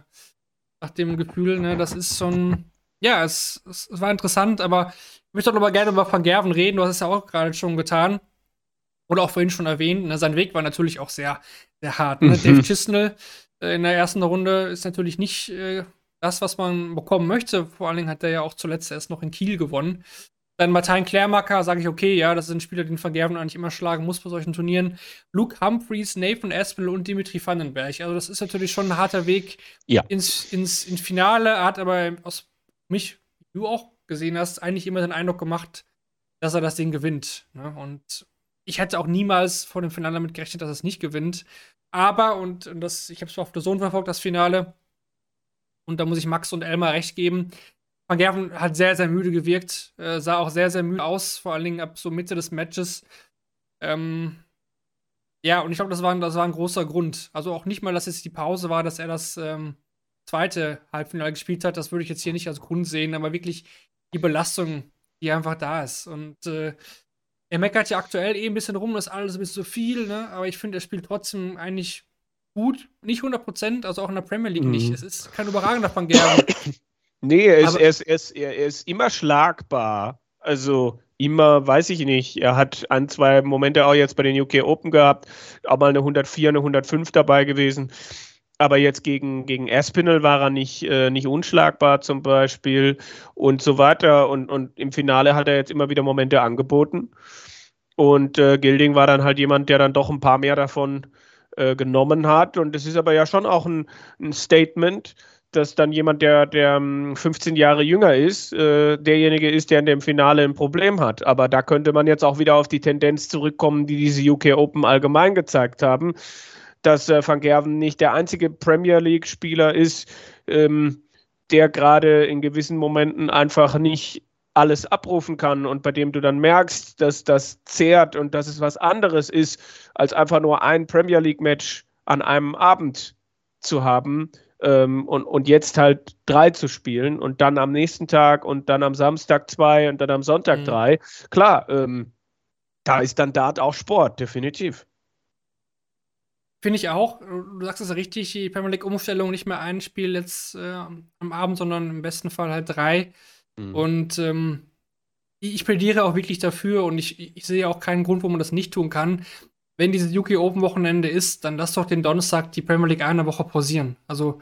nach dem Gefühl, ne, das ist schon, ja, es, es, es war interessant, aber ich möchte doch noch mal gerne über Van Gerven reden, du hast es ja auch gerade schon getan. Oder auch vorhin schon erwähnt, ne, sein Weg war natürlich auch sehr, sehr hart. Ne? Mhm. Dave Chisnell äh, in der ersten Runde ist natürlich nicht äh, das, was man bekommen möchte. Vor allen Dingen hat er ja auch zuletzt erst noch in Kiel gewonnen. Dann Martin Klärmacker, sage ich, okay, ja, das sind Spieler, den Vergerben eigentlich immer schlagen muss bei solchen Turnieren. Luke Humphreys, Nathan Aspinall und Dimitri Vandenberg. Also, das ist natürlich schon ein harter Weg ja. ins, ins, ins Finale. Er hat aber aus mich, wie du auch gesehen hast, eigentlich immer den Eindruck gemacht, dass er das Ding gewinnt. Ne? Und ich hätte auch niemals vor dem Finale damit gerechnet, dass er es nicht gewinnt. Aber, und, und das, ich habe es auf der Sohn verfolgt, das Finale. Und da muss ich Max und Elmar recht geben. Van Gerven hat sehr, sehr müde gewirkt, äh, sah auch sehr, sehr müde aus, vor allen Dingen ab so Mitte des Matches. Ähm, ja, und ich glaube, das war, das war ein großer Grund. Also auch nicht mal, dass jetzt die Pause war, dass er das ähm, zweite Halbfinale gespielt hat, das würde ich jetzt hier nicht als Grund sehen, aber wirklich die Belastung, die einfach da ist. Und äh, er meckert ja aktuell eh ein bisschen rum, das ist alles ein bisschen zu viel, ne? aber ich finde, er spielt trotzdem eigentlich gut. Nicht 100% also auch in der Premier League mhm. nicht. Es ist kein überragender Van Gerven. Nee, er ist, er, ist, er, ist, er ist immer schlagbar. Also immer, weiß ich nicht. Er hat ein, zwei Momente auch jetzt bei den UK Open gehabt, auch mal eine 104, eine 105 dabei gewesen. Aber jetzt gegen, gegen Aspinall war er nicht, äh, nicht unschlagbar zum Beispiel und so weiter. Und, und im Finale hat er jetzt immer wieder Momente angeboten. Und äh, Gilding war dann halt jemand, der dann doch ein paar mehr davon äh, genommen hat. Und das ist aber ja schon auch ein, ein Statement, dass dann jemand, der, der 15 ähm, Jahre jünger ist, äh, derjenige ist, der in dem Finale ein Problem hat. Aber da könnte man jetzt auch wieder auf die Tendenz zurückkommen, die diese UK Open allgemein gezeigt haben, dass äh, Van Gerven nicht der einzige Premier League-Spieler ist, ähm, der gerade in gewissen Momenten einfach nicht alles abrufen kann und bei dem du dann merkst, dass das zehrt und dass es was anderes ist, als einfach nur ein Premier League-Match an einem Abend zu haben ähm, und, und jetzt halt drei zu spielen und dann am nächsten Tag und dann am Samstag zwei und dann am Sonntag mhm. drei. Klar, ähm, da ist dann Dart auch Sport, definitiv. Finde ich auch. Du sagst es richtig, die Premier League-Umstellung nicht mehr ein Spiel jetzt äh, am Abend, sondern im besten Fall halt drei. Mhm. Und ähm, ich plädiere auch wirklich dafür und ich, ich sehe auch keinen Grund, warum man das nicht tun kann wenn dieses UK Open Wochenende ist, dann lass doch den Donnerstag die Premier League eine Woche pausieren. Also,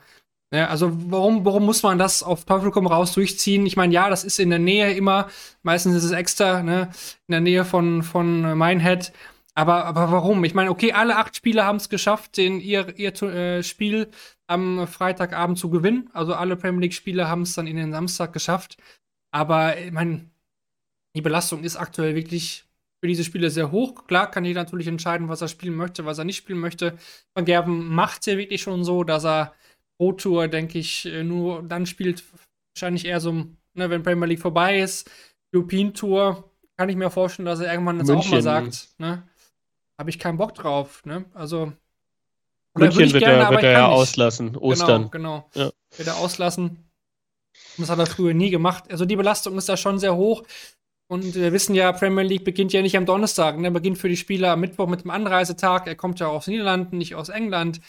ja, also warum, warum muss man das auf Teufel komm raus durchziehen? Ich meine, ja, das ist in der Nähe immer, meistens ist es extra, ne, in der Nähe von, von Minehead. Aber, aber warum? Ich meine, okay, alle acht Spieler haben es geschafft, den, ihr, ihr äh, Spiel am Freitagabend zu gewinnen. Also alle Premier League-Spieler haben es dann in den Samstag geschafft. Aber ich meine, die Belastung ist aktuell wirklich für diese Spiele sehr hoch. Klar kann jeder natürlich entscheiden, was er spielen möchte, was er nicht spielen möchte. Van Gerben macht es ja wirklich schon so, dass er Pro Tour, denke ich, äh, nur dann spielt, wahrscheinlich eher so, ne, wenn Premier League vorbei ist. European Tour kann ich mir vorstellen, dass er irgendwann jetzt auch mal sagt, ne, habe ich keinen Bock drauf, ne? Also München wird gerne, er, wird er ja auslassen, Ostern. Genau, genau. Ja. Wird er auslassen. Das hat er früher nie gemacht. Also die Belastung ist da schon sehr hoch. Und wir wissen ja, Premier League beginnt ja nicht am Donnerstag. Ne? Beginnt für die Spieler am Mittwoch mit dem Anreisetag. Er kommt ja aus Niederlanden, nicht aus England.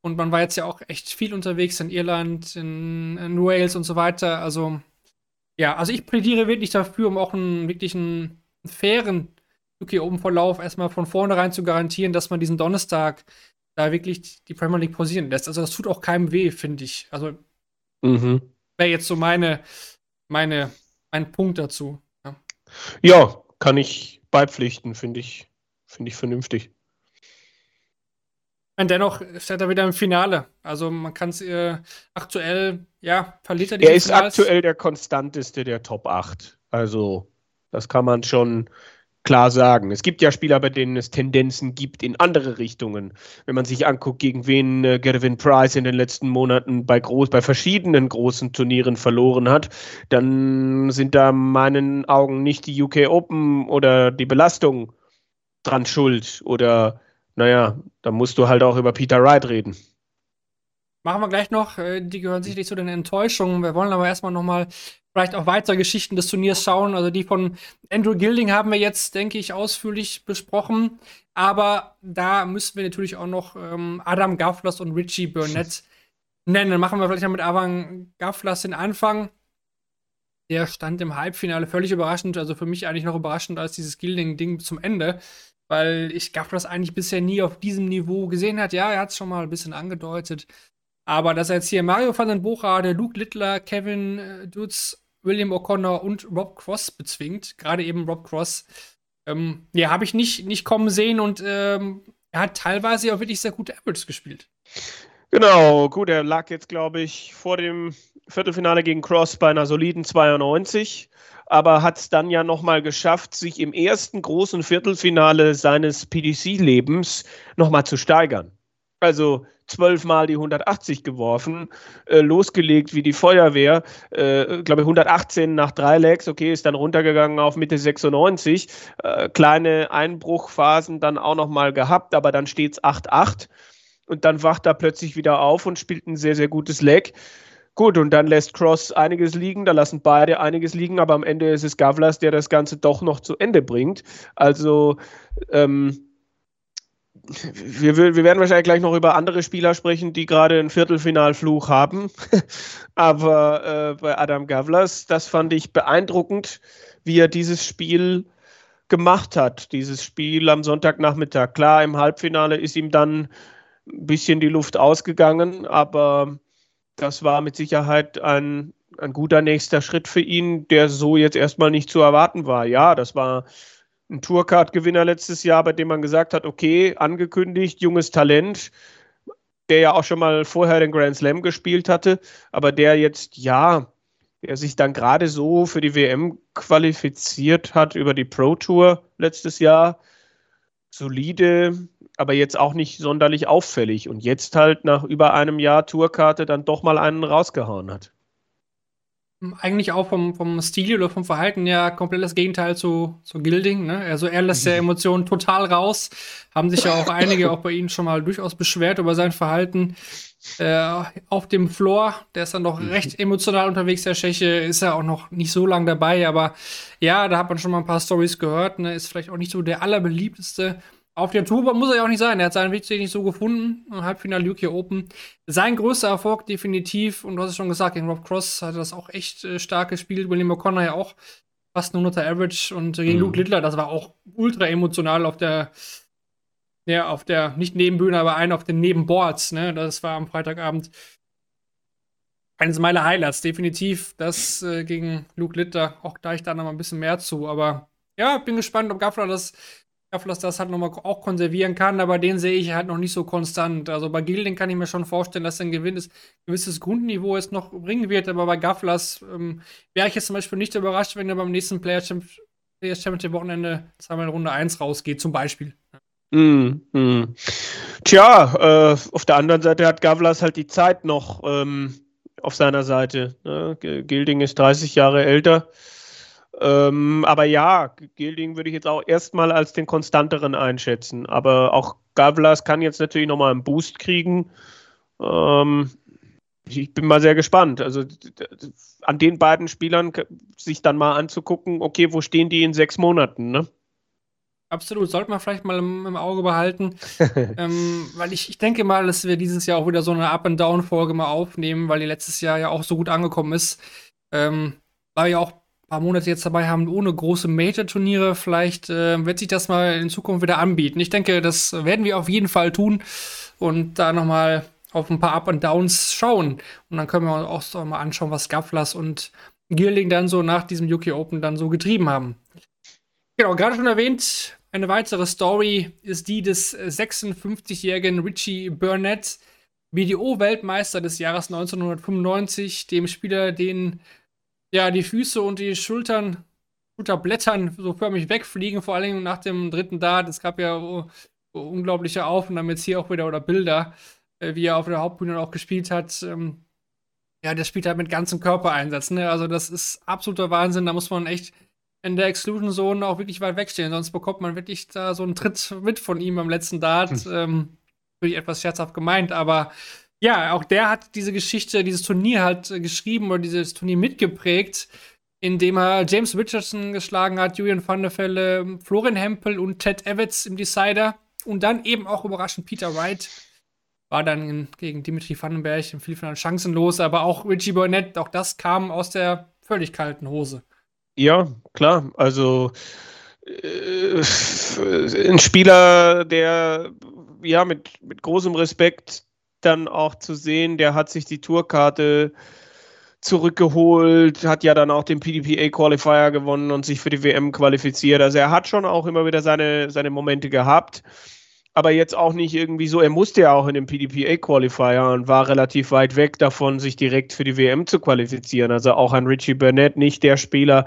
Und man war jetzt ja auch echt viel unterwegs in Irland, in, in Wales und so weiter. Also, ja, also ich plädiere wirklich dafür, um auch einen wirklich einen, einen fairen UK Open Verlauf erstmal von vornherein zu garantieren, dass man diesen Donnerstag da wirklich die Premier League pausieren lässt. Also das tut auch keinem weh, finde ich. Also mhm. wäre jetzt so meine, meine, mein Punkt dazu. Ja, kann ich beipflichten, finde ich, finde ich vernünftig. Und dennoch steht er wieder im Finale. Also man kann es äh, aktuell, ja, verliert er die Er ist Finals. aktuell der konstanteste der Top 8. Also das kann man schon klar sagen. Es gibt ja Spieler, bei denen es Tendenzen gibt in andere Richtungen. Wenn man sich anguckt, gegen wen äh, Gervin Price in den letzten Monaten bei, groß, bei verschiedenen großen Turnieren verloren hat, dann sind da meinen Augen nicht die UK Open oder die Belastung dran schuld. Oder, naja, da musst du halt auch über Peter Wright reden. Machen wir gleich noch. Äh, die gehören sicherlich zu den Enttäuschungen. Wir wollen aber erstmal noch mal vielleicht auch weitere Geschichten des Turniers schauen. Also die von Andrew Gilding haben wir jetzt, denke ich, ausführlich besprochen. Aber da müssen wir natürlich auch noch ähm, Adam Gafflers und Richie Burnett nennen. Dann machen wir vielleicht noch mit Adam Gafflers den Anfang. Der stand im Halbfinale völlig überraschend, also für mich eigentlich noch überraschend als dieses Gilding-Ding zum Ende, weil ich Gafflers eigentlich bisher nie auf diesem Niveau gesehen hat. Ja, er hat es schon mal ein bisschen angedeutet, aber dass er jetzt hier Mario van den Bochrade, Luke Littler, Kevin äh, Dutz, William O'Connor und Rob Cross bezwingt, gerade eben Rob Cross, ähm, ja, habe ich nicht, nicht kommen sehen und ähm, er hat teilweise auch wirklich sehr gute Averages gespielt. Genau, gut, er lag jetzt, glaube ich, vor dem Viertelfinale gegen Cross bei einer soliden 92, aber hat es dann ja nochmal geschafft, sich im ersten großen Viertelfinale seines PDC-Lebens nochmal zu steigern. Also zwölfmal die 180 geworfen, äh, losgelegt wie die Feuerwehr, äh, glaube ich 118 nach drei Legs, okay, ist dann runtergegangen auf Mitte 96, äh, kleine Einbruchphasen dann auch nochmal gehabt, aber dann steht es 8-8 und dann wacht er plötzlich wieder auf und spielt ein sehr, sehr gutes Leg. Gut, und dann lässt Cross einiges liegen, da lassen beide einiges liegen, aber am Ende ist es Gavlas, der das Ganze doch noch zu Ende bringt. Also, ähm, wir, wir, werden wahrscheinlich gleich noch über andere Spieler sprechen, die gerade einen Viertelfinalfluch haben. Aber äh, bei Adam Gavlas, das fand ich beeindruckend, wie er dieses Spiel gemacht hat. Dieses Spiel am Sonntagnachmittag. Klar, im Halbfinale ist ihm dann ein bisschen die Luft ausgegangen, aber das war mit Sicherheit ein, ein guter nächster Schritt für ihn, der so jetzt erstmal nicht zu erwarten war. Ja, das war ein Tourcard-Gewinner letztes Jahr, bei dem man gesagt hat, okay, angekündigt, junges Talent, der ja auch schon mal vorher den Grand Slam gespielt hatte, aber der jetzt, ja, der sich dann gerade so für die WM qualifiziert hat über die Pro Tour letztes Jahr. Solide, aber jetzt auch nicht sonderlich auffällig und jetzt halt nach über einem Jahr Tourkarte dann doch mal einen rausgehauen hat eigentlich auch vom, vom Stil oder vom Verhalten ja komplett das Gegenteil zu, zu Gilding. Ne? Also er lässt ja mhm. Emotionen total raus. Haben sich ja auch einige auch bei ihm schon mal durchaus beschwert über sein Verhalten äh, auf dem Floor. Der ist dann doch mhm. recht emotional unterwegs, der Tscheche. Ist ja auch noch nicht so lange dabei, aber ja, da hat man schon mal ein paar Stories gehört. Ne? Ist vielleicht auch nicht so der allerbeliebteste auf der Tour muss er ja auch nicht sein. Er hat seinen Weg nicht so gefunden. Halbfinale UK Open. Sein größter Erfolg definitiv. Und du hast es schon gesagt, gegen Rob Cross hat er das auch echt äh, stark gespielt. William O'Connor ja auch fast ein 100er Average. Und gegen mhm. Luke Littler, das war auch ultra emotional auf der, ja, auf der, nicht Nebenbühne, aber ein auf den Nebenboards. Ne? Das war am Freitagabend eines meiner Highlights. Definitiv das äh, gegen Luke Litter. Auch da ich da noch mal ein bisschen mehr zu. Aber ja, bin gespannt, ob Gaffler das dass das halt nochmal auch konservieren kann, aber den sehe ich halt noch nicht so konstant. Also bei Gilding kann ich mir schon vorstellen, dass ein gewisses, gewisses Grundniveau jetzt noch bringen wird, aber bei Gafflers ähm, wäre ich jetzt zum Beispiel nicht überrascht, wenn er beim nächsten Player Championship Wochenende zweimal in Runde 1 rausgeht, zum Beispiel. Mm, mm. Tja, äh, auf der anderen Seite hat Gavlas halt die Zeit noch ähm, auf seiner Seite. Ne? Gilding ist 30 Jahre älter. Ähm, aber ja, Gilding würde ich jetzt auch erstmal als den konstanteren einschätzen. Aber auch Gavlas kann jetzt natürlich nochmal einen Boost kriegen. Ähm, ich bin mal sehr gespannt. Also an den beiden Spielern sich dann mal anzugucken, okay, wo stehen die in sechs Monaten, ne? Absolut, sollte man vielleicht mal im, im Auge behalten. ähm, weil ich, ich denke mal, dass wir dieses Jahr auch wieder so eine Up-and-Down-Folge mal aufnehmen, weil die letztes Jahr ja auch so gut angekommen ist. Ähm, war ja auch paar Monate jetzt dabei haben ohne große Major-Turniere. Vielleicht äh, wird sich das mal in Zukunft wieder anbieten. Ich denke, das werden wir auf jeden Fall tun und da nochmal auf ein paar Up and Downs schauen. Und dann können wir uns auch mal anschauen, was Gafflas und Gierling dann so nach diesem UK Open dann so getrieben haben. Genau, gerade schon erwähnt, eine weitere Story ist die des 56-jährigen Richie Burnett, BDO-Weltmeister des Jahres 1995, dem Spieler, den ja, die Füße und die Schultern Blättern so förmlich wegfliegen, vor allem nach dem dritten Dart. Es gab ja oh, unglaubliche Aufnahmen jetzt hier auch wieder oder Bilder, äh, wie er auf der Hauptbühne auch gespielt hat. Ähm, ja, der spielt halt mit ganzem Körpereinsatz. Ne? Also das ist absoluter Wahnsinn. Da muss man echt in der Exclusion Zone auch wirklich weit wegstehen, sonst bekommt man wirklich da so einen Tritt mit von ihm am letzten Dart. Hm. Ähm, wirklich etwas scherzhaft gemeint, aber ja, auch der hat diese Geschichte, dieses Turnier halt äh, geschrieben oder dieses Turnier mitgeprägt, indem er James Richardson geschlagen hat, Julian van der Velle, Florian Hempel und Ted Evans im Decider und dann eben auch überraschend Peter Wright war dann gegen Dimitri Vandenberg im Viertelfinale chancenlos, aber auch Richie Burnett, auch das kam aus der völlig kalten Hose. Ja, klar. Also äh, ein Spieler, der ja mit, mit großem Respekt dann auch zu sehen, der hat sich die Tourkarte zurückgeholt, hat ja dann auch den PDPA Qualifier gewonnen und sich für die WM qualifiziert. Also er hat schon auch immer wieder seine, seine Momente gehabt aber jetzt auch nicht irgendwie so, er musste ja auch in den PDPA-Qualifier und war relativ weit weg davon, sich direkt für die WM zu qualifizieren. Also auch an Richie Burnett, nicht der Spieler,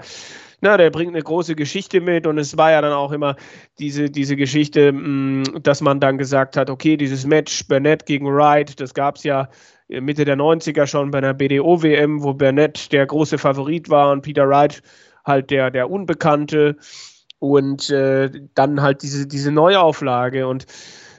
na, der bringt eine große Geschichte mit und es war ja dann auch immer diese, diese Geschichte, mm, dass man dann gesagt hat, okay, dieses Match Burnett gegen Wright, das gab es ja Mitte der 90er schon bei einer BDO-WM, wo Burnett der große Favorit war und Peter Wright halt der, der Unbekannte. Und äh, dann halt diese, diese Neuauflage und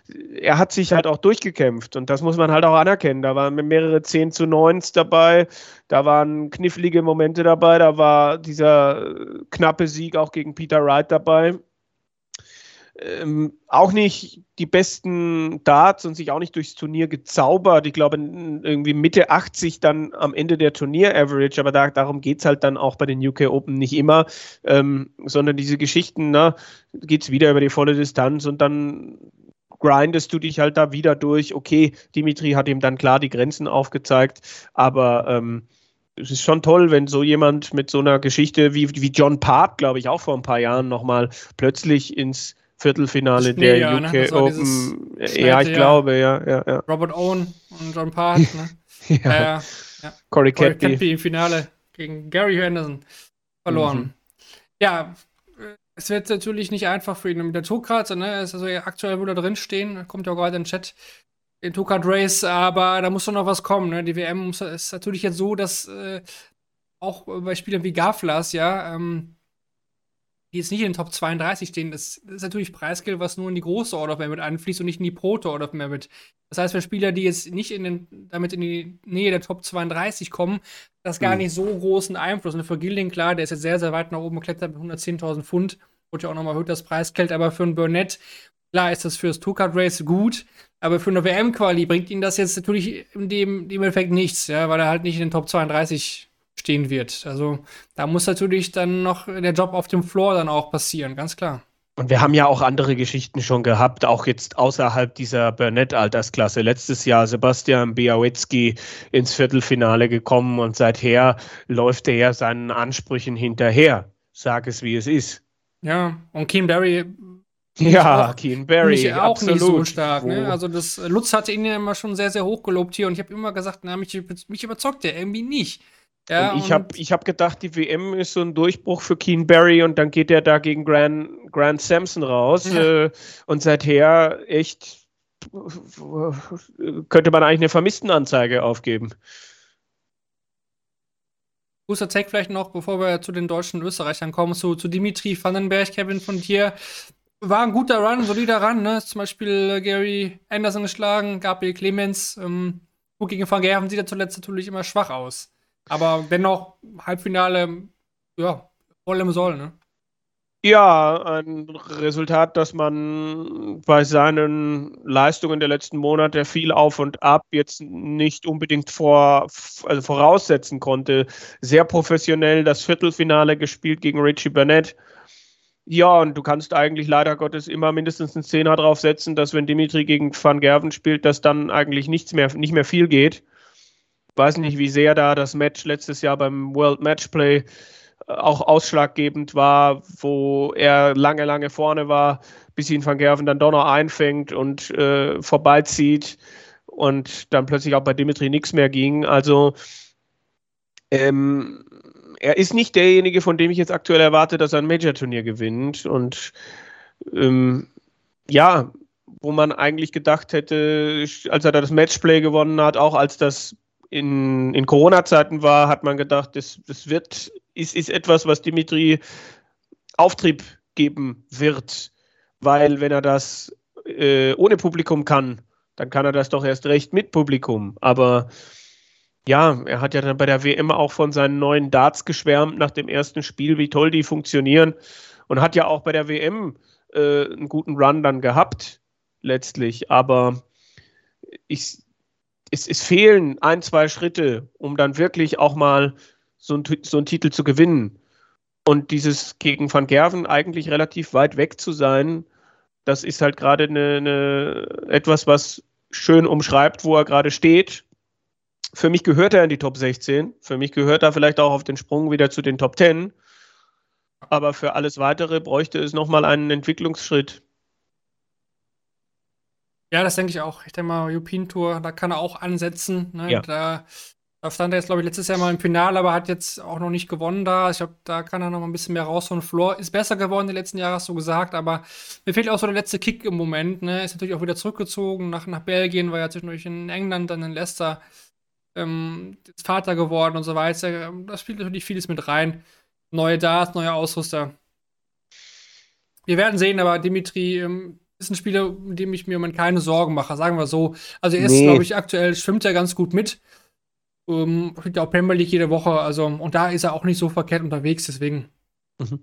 er hat sich halt auch durchgekämpft und das muss man halt auch anerkennen. Da waren mehrere 10 zu 9 dabei, da waren knifflige Momente dabei, da war dieser knappe Sieg auch gegen Peter Wright dabei ähm, auch nicht die besten Darts und sich auch nicht durchs Turnier gezaubert. Ich glaube, irgendwie Mitte 80 dann am Ende der Turnier-Average, aber da, darum geht es halt dann auch bei den UK Open nicht immer, ähm, sondern diese Geschichten, ne, geht es wieder über die volle Distanz und dann grindest du dich halt da wieder durch. Okay, Dimitri hat ihm dann klar die Grenzen aufgezeigt, aber ähm, es ist schon toll, wenn so jemand mit so einer Geschichte wie, wie John Part, glaube ich, auch vor ein paar Jahren nochmal plötzlich ins Viertelfinale der Jahr, UK ne? Open. Ja, ich glaube, ja, ja, ja. Robert Owen und John Park, ne? ja. Äh, ja. Corey Cadby. im Finale gegen Gary Henderson verloren. Mhm. Ja, es wird natürlich nicht einfach für ihn mit der Tourkarte, ne? ist also aktuell wo da drin stehen, kommt ja auch gerade im Chat, den Tourcard Race, aber da muss doch noch was kommen, ne? Die WM ist natürlich jetzt so, dass äh, auch bei Spielern wie Gaflas, ja, ähm, die jetzt nicht in den Top 32 stehen, das, das ist natürlich Preisgeld, was nur in die große Order of Merit einfließt und nicht in die Proto Order of Merit. Das heißt, für Spieler, die jetzt nicht in den, damit in die Nähe der Top 32 kommen, das gar mhm. nicht so großen Einfluss. Und für Gilding, klar, der ist jetzt sehr, sehr weit nach oben geklettert mit 110.000 Pfund. Wurde ja auch nochmal erhöht, das Preisgeld. Aber für einen Burnett, klar, ist das fürs Two-Card Race gut. Aber für eine WM-Quali bringt ihn das jetzt natürlich in dem, dem Effekt nichts, ja, weil er halt nicht in den Top 32 stehen wird. Also da muss natürlich dann noch der Job auf dem Floor dann auch passieren, ganz klar. Und wir haben ja auch andere Geschichten schon gehabt, auch jetzt außerhalb dieser Burnett-Altersklasse. Letztes Jahr Sebastian Biawetzki ins Viertelfinale gekommen und seither läuft er ja seinen Ansprüchen hinterher. Sag es, wie es ist. Ja, und Keen Barry. Ja, Keen Barry. auch absolut. nicht so stark. Ne? Also, das, Lutz hatte ihn ja immer schon sehr, sehr hoch gelobt hier und ich habe immer gesagt, na, mich, mich überzeugt der irgendwie nicht. Ja, und ich habe ich hab gedacht, die WM ist so ein Durchbruch für Keen Barry und dann geht er da gegen Grant, Grant Sampson raus. Ja. Äh, und seither echt könnte man eigentlich eine Vermisstenanzeige aufgeben. Guter Tag vielleicht noch, bevor wir zu den deutschen Österreichern kommen, zu, zu Dimitri Vandenberg, Kevin von dir. War ein guter Run, solider Run, ne? Zum Beispiel Gary Anderson geschlagen, Gabriel Clemens. Ähm, gut gegen Van Gerven sieht er zuletzt natürlich immer schwach aus. Aber dennoch, Halbfinale, ja, voll im Soll, ne? Ja, ein Resultat, das man bei seinen Leistungen der letzten Monate viel auf und ab jetzt nicht unbedingt vor, also voraussetzen konnte. Sehr professionell das Viertelfinale gespielt gegen Richie Burnett. Ja, und du kannst eigentlich leider Gottes immer mindestens einen Zehner draufsetzen, dass wenn Dimitri gegen Van Gerven spielt, dass dann eigentlich nichts mehr, nicht mehr viel geht weiß nicht, wie sehr da das Match letztes Jahr beim World Matchplay äh, auch ausschlaggebend war, wo er lange, lange vorne war, bis ihn Van Gerven dann doch noch einfängt und äh, vorbeizieht und dann plötzlich auch bei Dimitri nichts mehr ging. Also ähm, er ist nicht derjenige, von dem ich jetzt aktuell erwarte, dass er ein Major-Turnier gewinnt. Und ähm, ja, wo man eigentlich gedacht hätte, als er da das Matchplay gewonnen hat, auch als das in, in Corona-Zeiten war, hat man gedacht, das, das wird, ist, ist etwas, was Dimitri Auftrieb geben wird. Weil wenn er das äh, ohne Publikum kann, dann kann er das doch erst recht mit Publikum. Aber ja, er hat ja dann bei der WM auch von seinen neuen Darts geschwärmt nach dem ersten Spiel, wie toll die funktionieren. Und hat ja auch bei der WM äh, einen guten Run dann gehabt, letztlich. Aber ich, es, es fehlen ein, zwei Schritte, um dann wirklich auch mal so, ein, so einen Titel zu gewinnen. Und dieses gegen Van Gerven eigentlich relativ weit weg zu sein, das ist halt gerade eine, eine, etwas, was schön umschreibt, wo er gerade steht. Für mich gehört er in die Top 16. Für mich gehört er vielleicht auch auf den Sprung wieder zu den Top 10. Aber für alles Weitere bräuchte es nochmal einen Entwicklungsschritt. Ja, das denke ich auch. Ich denke mal, European Tour, da kann er auch ansetzen. Ne? Ja. Da, da, stand er jetzt, glaube ich, letztes Jahr mal im Finale, aber hat jetzt auch noch nicht gewonnen da. Ich glaube, da kann er noch mal ein bisschen mehr rausholen. Floor ist besser geworden die letzten Jahre, hast du gesagt, aber mir fehlt auch so der letzte Kick im Moment. Ne? Ist natürlich auch wieder zurückgezogen nach, nach Belgien, war ja zwischendurch in England, dann in Leicester. Ähm, Vater geworden und so weiter. Das spielt natürlich vieles mit rein. Neue Darts, neue Ausrüster. Wir werden sehen, aber Dimitri ähm, ist ein Spieler, mit dem ich mir im keine Sorgen mache, sagen wir so. Also er ist, nee. glaube ich, aktuell schwimmt er ganz gut mit. Ähm, spielt ja auch Premier League jede Woche, also und da ist er auch nicht so verkehrt unterwegs, deswegen. Mhm.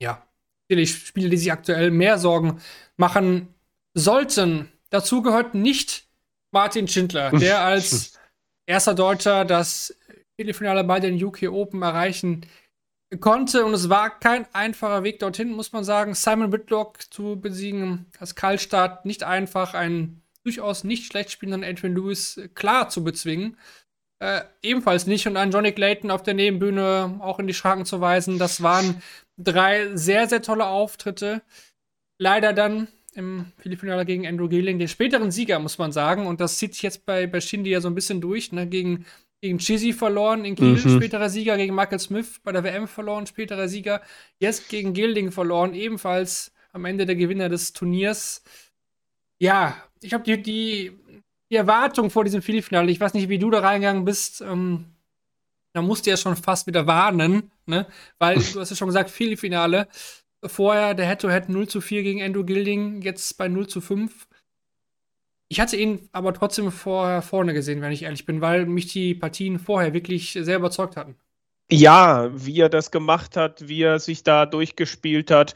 Ja. Natürlich Spiele, die sich aktuell mehr Sorgen machen sollten. Dazu gehört nicht Martin Schindler, der als erster Deutscher das Viertelfinale bei den UK Open erreichen konnte. Und es war kein einfacher Weg dorthin, muss man sagen. Simon Whitlock zu besiegen, als Kaltstart nicht einfach, einen durchaus nicht schlecht spielenden Adrian Lewis klar zu bezwingen. Äh, ebenfalls nicht. Und einen Johnny Clayton auf der Nebenbühne auch in die Schranken zu weisen. Das waren drei sehr, sehr tolle Auftritte. Leider dann im Viertelfinale gegen Andrew Gilling, den späteren Sieger, muss man sagen. Und das zieht sich jetzt bei, bei Shindy ja so ein bisschen durch, ne? Gegen, gegen Chizzy verloren in Kiel, mhm. späterer Sieger, gegen Michael Smith bei der WM verloren, späterer Sieger. Jetzt gegen Gilding verloren, ebenfalls am Ende der Gewinner des Turniers. Ja, ich habe die, die, die, Erwartung vor diesem Viertelfinale, ich weiß nicht, wie du da reingegangen bist, ähm, da musste ja schon fast wieder warnen, ne? Weil du hast ja schon gesagt, Viertelfinale. Vorher der Head-to-Head -Head 0 zu 4 gegen Endo Gilding, jetzt bei 0 zu 5. Ich hatte ihn aber trotzdem vorher vorne gesehen, wenn ich ehrlich bin, weil mich die Partien vorher wirklich sehr überzeugt hatten. Ja, wie er das gemacht hat, wie er sich da durchgespielt hat,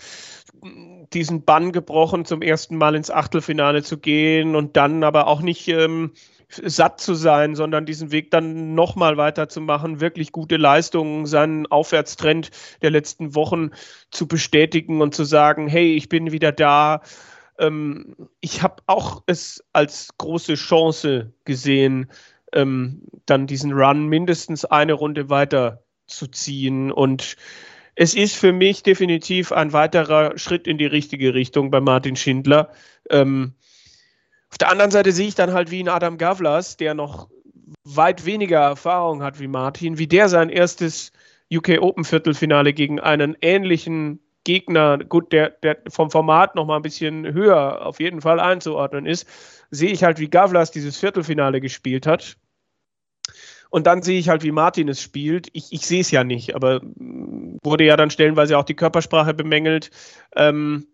diesen Bann gebrochen, zum ersten Mal ins Achtelfinale zu gehen und dann aber auch nicht ähm, satt zu sein, sondern diesen Weg dann nochmal weiterzumachen, wirklich gute Leistungen, seinen Aufwärtstrend der letzten Wochen zu bestätigen und zu sagen, hey, ich bin wieder da. Ähm, ich habe auch es als große Chance gesehen, ähm, dann diesen Run mindestens eine Runde weiter zu ziehen und es ist für mich definitiv ein weiterer Schritt in die richtige Richtung bei Martin Schindler. Ähm, auf der anderen Seite sehe ich dann halt wie ein Adam Gavlas, der noch weit weniger Erfahrung hat wie Martin, wie der sein erstes UK Open Viertelfinale gegen einen ähnlichen Gegner, gut, der, der vom Format noch mal ein bisschen höher auf jeden Fall einzuordnen ist, sehe ich halt, wie Gavlas dieses Viertelfinale gespielt hat. Und dann sehe ich halt, wie Martin es spielt. Ich, ich sehe es ja nicht, aber wurde ja dann stellenweise auch die Körpersprache bemängelt. Ähm,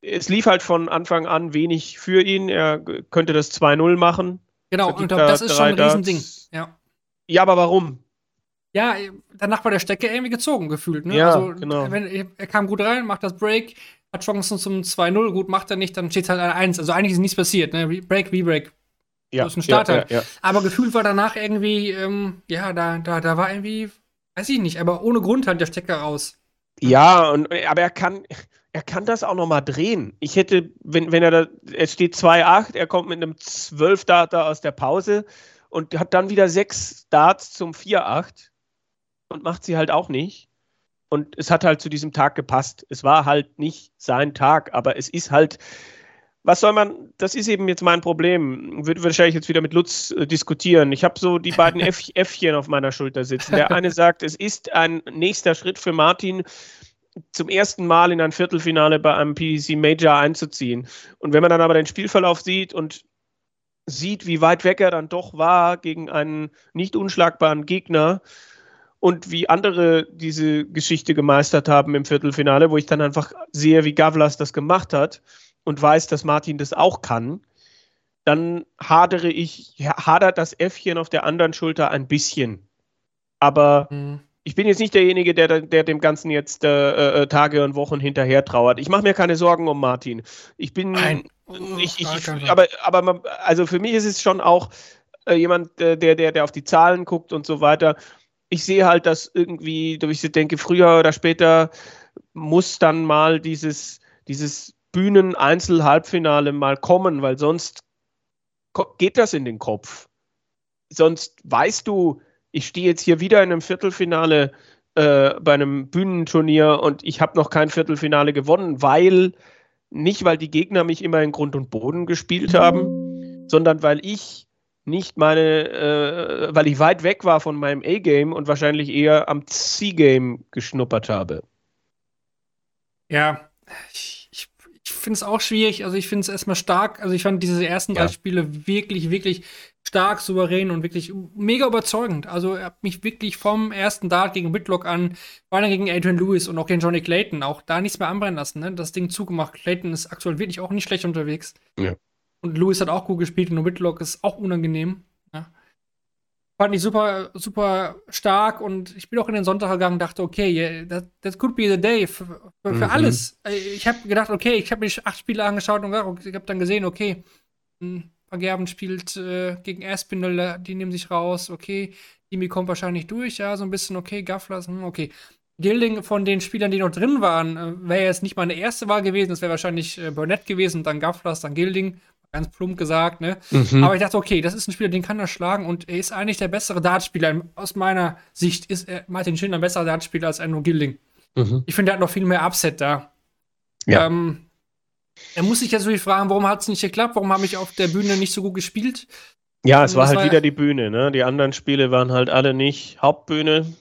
es lief halt von Anfang an wenig für ihn. Er könnte das 2-0 machen. Genau, und das ist schon ein Riesending. Ja. ja, aber warum? Ja, danach war der Stecker irgendwie gezogen gefühlt. Ne? Ja, also, genau. Wenn, er kam gut rein, macht das Break, hat Chancen zum 2-0, gut, macht er nicht, dann steht es halt an 1. Also eigentlich ist nichts passiert. Ne? Break, V-Break. Ja, ist ein Starter. Ja, ja, aber gefühlt war danach irgendwie, ähm, ja, da, da, da war irgendwie, weiß ich nicht, aber ohne Grund halt der Stecker raus. Ja, und, aber er kann, er kann das auch nochmal drehen. Ich hätte, wenn, wenn er da, es steht 2-8, er kommt mit einem 12-Data aus der Pause und hat dann wieder sechs Darts zum 4-8 und macht sie halt auch nicht. Und es hat halt zu diesem Tag gepasst. Es war halt nicht sein Tag, aber es ist halt, was soll man, das ist eben jetzt mein Problem. Würde wahrscheinlich jetzt wieder mit Lutz äh, diskutieren. Ich habe so die beiden F Äffchen auf meiner Schulter sitzen. Der eine sagt, es ist ein nächster Schritt für Martin, zum ersten Mal in ein Viertelfinale bei einem PDC Major einzuziehen. Und wenn man dann aber den Spielverlauf sieht und sieht, wie weit weg er dann doch war gegen einen nicht unschlagbaren Gegner und wie andere diese Geschichte gemeistert haben im Viertelfinale, wo ich dann einfach sehe, wie Gavlas das gemacht hat und weiß, dass Martin das auch kann, dann hadere ich, hadert das Äffchen auf der anderen Schulter ein bisschen. Aber mhm. ich bin jetzt nicht derjenige, der, der dem Ganzen jetzt äh, äh, Tage und Wochen hinterher trauert. Ich mache mir keine Sorgen um Martin. Ich bin. Nein. Ich, ich, ich, aber, aber also für mich ist es schon auch äh, jemand, äh, der, der, der auf die Zahlen guckt und so weiter. Ich sehe halt, dass irgendwie, ich denke, früher oder später muss dann mal dieses, dieses Bühnen-Einzel-Halbfinale mal kommen, weil sonst geht das in den Kopf. Sonst weißt du, ich stehe jetzt hier wieder in einem Viertelfinale äh, bei einem Bühnenturnier und ich habe noch kein Viertelfinale gewonnen, weil nicht, weil die Gegner mich immer in Grund und Boden gespielt haben, sondern weil ich nicht meine, äh, weil ich weit weg war von meinem A-Game und wahrscheinlich eher am C-Game geschnuppert habe. Ja, ich finde es auch schwierig. Also ich finde es erstmal stark. Also ich fand diese ersten drei Spiele wirklich, wirklich stark, souverän und wirklich mega überzeugend. Also er hat mich wirklich vom ersten Dart gegen Whitlock an, vor allem gegen Adrian Lewis und auch gegen Johnny Clayton, auch da nichts mehr anbrennen lassen. Ne? Das Ding zugemacht. Clayton ist aktuell wirklich auch nicht schlecht unterwegs. Ja. Und Lewis hat auch gut gespielt und Whitlock ist auch unangenehm. Ja? fand ich super, super stark und ich bin auch in den Sonntag gegangen und dachte, okay, that, that could be the day für, für, mhm. alles. Äh, ich habe gedacht, okay, ich habe mich acht Spiele angeschaut und ich habe dann gesehen, okay, hm, Van Gerben spielt äh, gegen Aspinall, die nehmen sich raus, okay, Jimmy kommt wahrscheinlich durch, ja, so ein bisschen, okay, Gaffler, hm, okay. Gilding von den Spielern, die noch drin waren, äh, wäre jetzt nicht meine erste Wahl gewesen, das wäre wahrscheinlich äh, Burnett gewesen, dann Gafflers, dann Gilding, ganz plump gesagt, ne? Mhm. Aber ich dachte, okay, das ist ein Spieler, den kann er schlagen und er ist eigentlich der bessere Dartspieler. Aus meiner Sicht ist er, Martin Schindler ein besserer Dartspieler als Andrew Gilding. Mhm. Ich finde, er hat noch viel mehr Upset da. Ja. Ähm, er muss sich jetzt natürlich fragen, warum hat es nicht geklappt? Warum habe ich auf der Bühne nicht so gut gespielt? Ja, es war halt war wieder die Bühne, ne? Die anderen Spiele waren halt alle nicht Hauptbühne.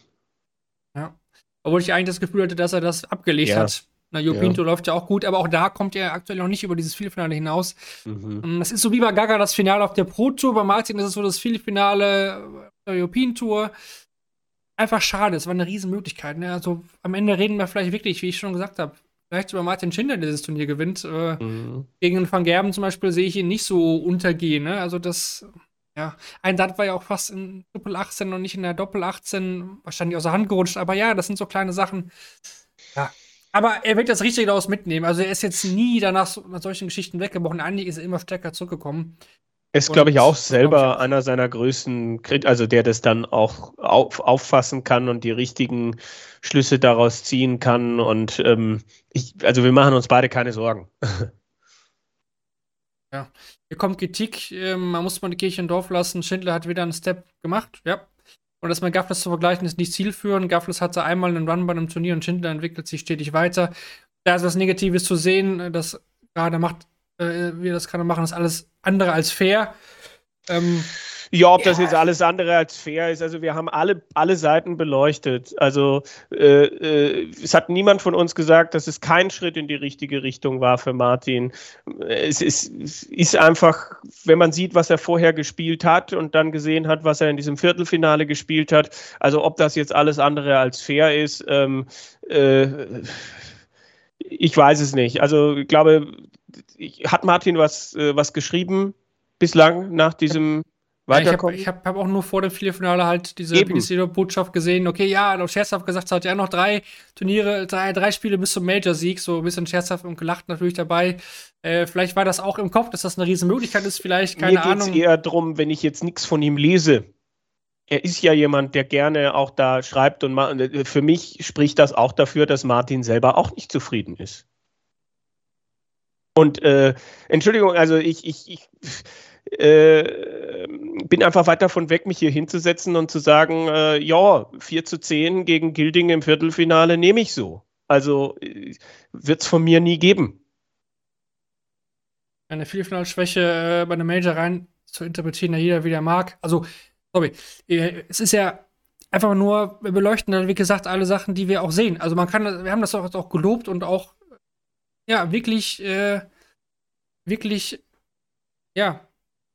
Ja. Obwohl ich eigentlich das Gefühl hatte, dass er das abgelegt ja. hat. Na, Jo Pinto ja. läuft ja auch gut, aber auch da kommt er aktuell noch nicht über dieses Vielfinale hinaus. Mhm. Ähm, das ist so wie bei Gaga das Finale auf der Pro Tour. Bei Martin ist es so das Vielfinale der European Tour. Einfach schade, es war eine Riesenmöglichkeit. Ne? Also am Ende reden wir vielleicht wirklich, wie ich schon gesagt habe, vielleicht über Martin Schindler dieses Turnier gewinnt. Äh, mhm. Gegen Van Gerben zum Beispiel sehe ich ihn nicht so untergehen. Ne? Also das, ja, ein Dart war ja auch fast in Doppel 18 und nicht in der Doppel 18, wahrscheinlich aus der Hand gerutscht. Aber ja, das sind so kleine Sachen. Ja, aber er wird das richtig daraus mitnehmen. Also er ist jetzt nie danach nach solchen Geschichten weggebrochen. Eigentlich ist er immer stärker zurückgekommen. Ist, glaube ich, auch selber einer seiner größten, also der das dann auch auf, auffassen kann und die richtigen Schlüsse daraus ziehen kann. Und ähm, ich, also wir machen uns beide keine Sorgen. Ja, hier kommt Kritik, ähm, man muss mal die Kirche im Dorf lassen. Schindler hat wieder einen Step gemacht, ja. Und das mit Gaffles zu vergleichen, ist nicht zielführend. Gaffles hatte einmal einen Run bei einem Turnier und Schindler entwickelt sich stetig weiter. Da ist was Negatives zu sehen, das gerade macht, äh, wir das gerade machen, ist alles andere als fair. Ähm, ja, ob ja. das jetzt alles andere als fair ist. Also wir haben alle, alle Seiten beleuchtet. Also äh, äh, es hat niemand von uns gesagt, dass es kein Schritt in die richtige Richtung war für Martin. Es ist, es ist einfach, wenn man sieht, was er vorher gespielt hat und dann gesehen hat, was er in diesem Viertelfinale gespielt hat. Also ob das jetzt alles andere als fair ist, ähm, äh, ich weiß es nicht. Also ich glaube, hat Martin was, äh, was geschrieben bislang nach diesem weiterkommen. ich habe hab, hab auch nur vor dem Viertelfinale halt diese PDC-Botschaft gesehen. Okay, ja, noch scherzhaft gesagt, hat ja noch drei Turniere, drei, drei Spiele bis zum Major-Sieg, so ein bisschen scherzhaft und gelacht natürlich dabei. Äh, vielleicht war das auch im Kopf, dass das eine riesen Möglichkeit ist, vielleicht, keine Mir Ahnung. Mir geht eher darum, wenn ich jetzt nichts von ihm lese. Er ist ja jemand, der gerne auch da schreibt und äh, für mich spricht das auch dafür, dass Martin selber auch nicht zufrieden ist. Und äh, Entschuldigung, also ich, ich, ich äh, bin einfach weit davon weg, mich hier hinzusetzen und zu sagen, äh, ja, 4 zu 10 gegen Gilding im Viertelfinale nehme ich so. Also äh, wird es von mir nie geben. eine Viertelfinalschwäche äh, bei einem Major rein zu interpretieren, da jeder wieder mag. Also, sorry, äh, es ist ja einfach nur, wir beleuchten dann, wie gesagt, alle Sachen, die wir auch sehen. Also man kann, wir haben das auch, auch gelobt und auch, ja, wirklich, äh, wirklich, ja,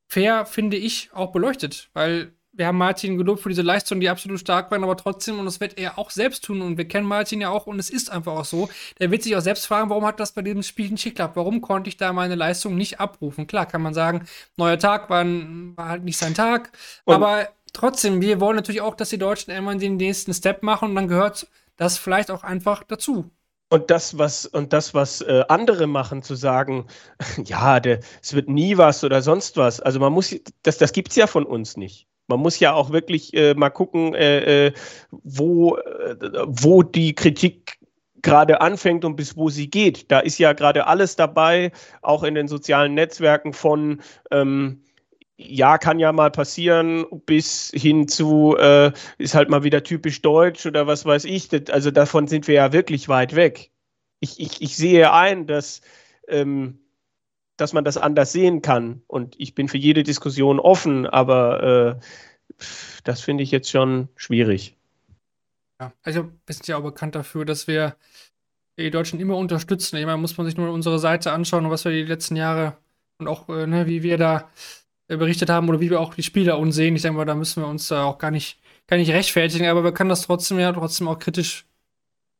fair, finde ich, auch beleuchtet. Weil wir haben Martin gelobt für diese Leistung, die absolut stark waren, aber trotzdem, und das wird er auch selbst tun, und wir kennen Martin ja auch, und es ist einfach auch so, der wird sich auch selbst fragen, warum hat das bei diesem Spiel nicht geklappt? Warum konnte ich da meine Leistung nicht abrufen? Klar, kann man sagen, neuer Tag war, war halt nicht sein Tag, und aber trotzdem, wir wollen natürlich auch, dass die Deutschen irgendwann den nächsten Step machen, und dann gehört das vielleicht auch einfach dazu. Und das, was, und das, was äh, andere machen, zu sagen, ja, es wird nie was oder sonst was. Also man muss, das, das gibt es ja von uns nicht. Man muss ja auch wirklich äh, mal gucken, äh, äh wo, äh, wo die Kritik gerade anfängt und bis wo sie geht. Da ist ja gerade alles dabei, auch in den sozialen Netzwerken von ähm, ja, kann ja mal passieren, bis hin zu, äh, ist halt mal wieder typisch deutsch oder was weiß ich. Also davon sind wir ja wirklich weit weg. Ich, ich, ich sehe ein, dass, ähm, dass man das anders sehen kann. Und ich bin für jede Diskussion offen, aber äh, das finde ich jetzt schon schwierig. Ja, also wir sind ja auch bekannt dafür, dass wir die Deutschen immer unterstützen. Ich meine, muss man sich nur unsere Seite anschauen, was wir die letzten Jahre und auch, äh, ne, wie wir da berichtet haben oder wie wir auch die Spieler uns sehen. Ich denke mal, da müssen wir uns da auch gar nicht, gar nicht rechtfertigen, aber wir können das trotzdem ja trotzdem auch kritisch,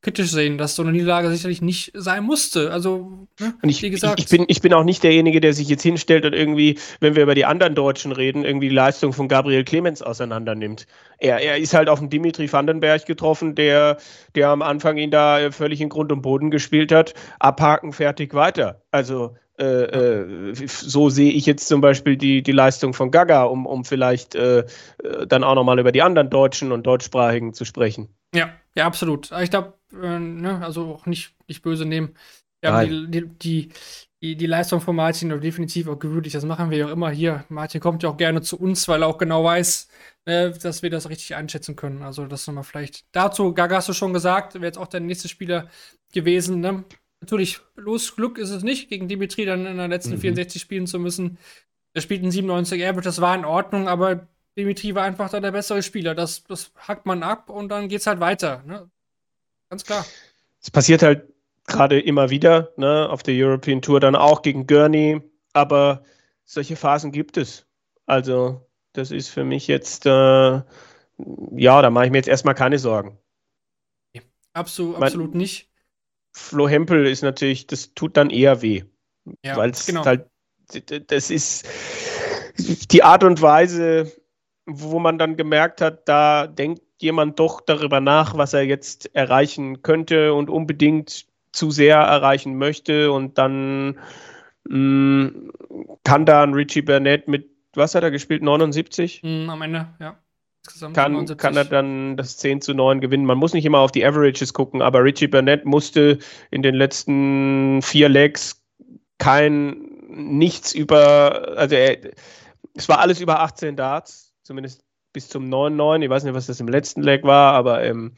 kritisch sehen, dass so eine Niederlage sicherlich nicht sein musste. Also, ne, und ich, wie gesagt. Ich, ich, bin, ich bin auch nicht derjenige, der sich jetzt hinstellt und irgendwie, wenn wir über die anderen Deutschen reden, irgendwie die Leistung von Gabriel Clemens auseinander nimmt. Er, er ist halt auf den Dimitri Vandenberg getroffen, der, der am Anfang ihn da völlig in Grund und Boden gespielt hat. Abhaken, fertig, weiter. Also, äh, äh, so sehe ich jetzt zum Beispiel die, die Leistung von Gaga, um, um vielleicht äh, äh dann auch nochmal über die anderen Deutschen und Deutschsprachigen zu sprechen. Ja, ja, absolut. Ich glaube, äh, ne, also auch nicht, nicht böse nehmen. Haben die, die, die, die, Leistung von Martin definitiv auch gewürdigt. Das machen wir ja auch immer hier. Martin kommt ja auch gerne zu uns, weil er auch genau weiß, ne, dass wir das richtig einschätzen können. Also das nochmal vielleicht dazu. Gaga hast du schon gesagt, wäre jetzt auch der nächste Spieler gewesen. Ne? Natürlich, los Glück ist es nicht, gegen Dimitri dann in den letzten mhm. 64 spielen zu müssen. Er spielt ein 97 Average, das war in Ordnung, aber Dimitri war einfach da der bessere Spieler. Das, das hackt man ab und dann geht's halt weiter. Ne? Ganz klar. Es passiert halt gerade immer wieder, ne, auf der European Tour dann auch gegen Gurney, aber solche Phasen gibt es. Also, das ist für mich jetzt, äh, ja, da mache ich mir jetzt erstmal keine Sorgen. Absolut, absolut nicht. Flo Hempel ist natürlich, das tut dann eher weh. Ja, weil es genau. halt, das ist die Art und Weise, wo man dann gemerkt hat, da denkt jemand doch darüber nach, was er jetzt erreichen könnte und unbedingt zu sehr erreichen möchte und dann mh, mm, kann da ein Richie Burnett mit, was hat er gespielt, 79? Mm, am Ende, ja kann, kann er dann das 10 zu 9 gewinnen. Man muss nicht immer auf die Averages gucken, aber Richie Burnett musste in den letzten vier Legs kein nichts über, also er, es war alles über 18 Darts, zumindest bis zum 9-9. Ich weiß nicht, was das im letzten Leg war, aber ähm,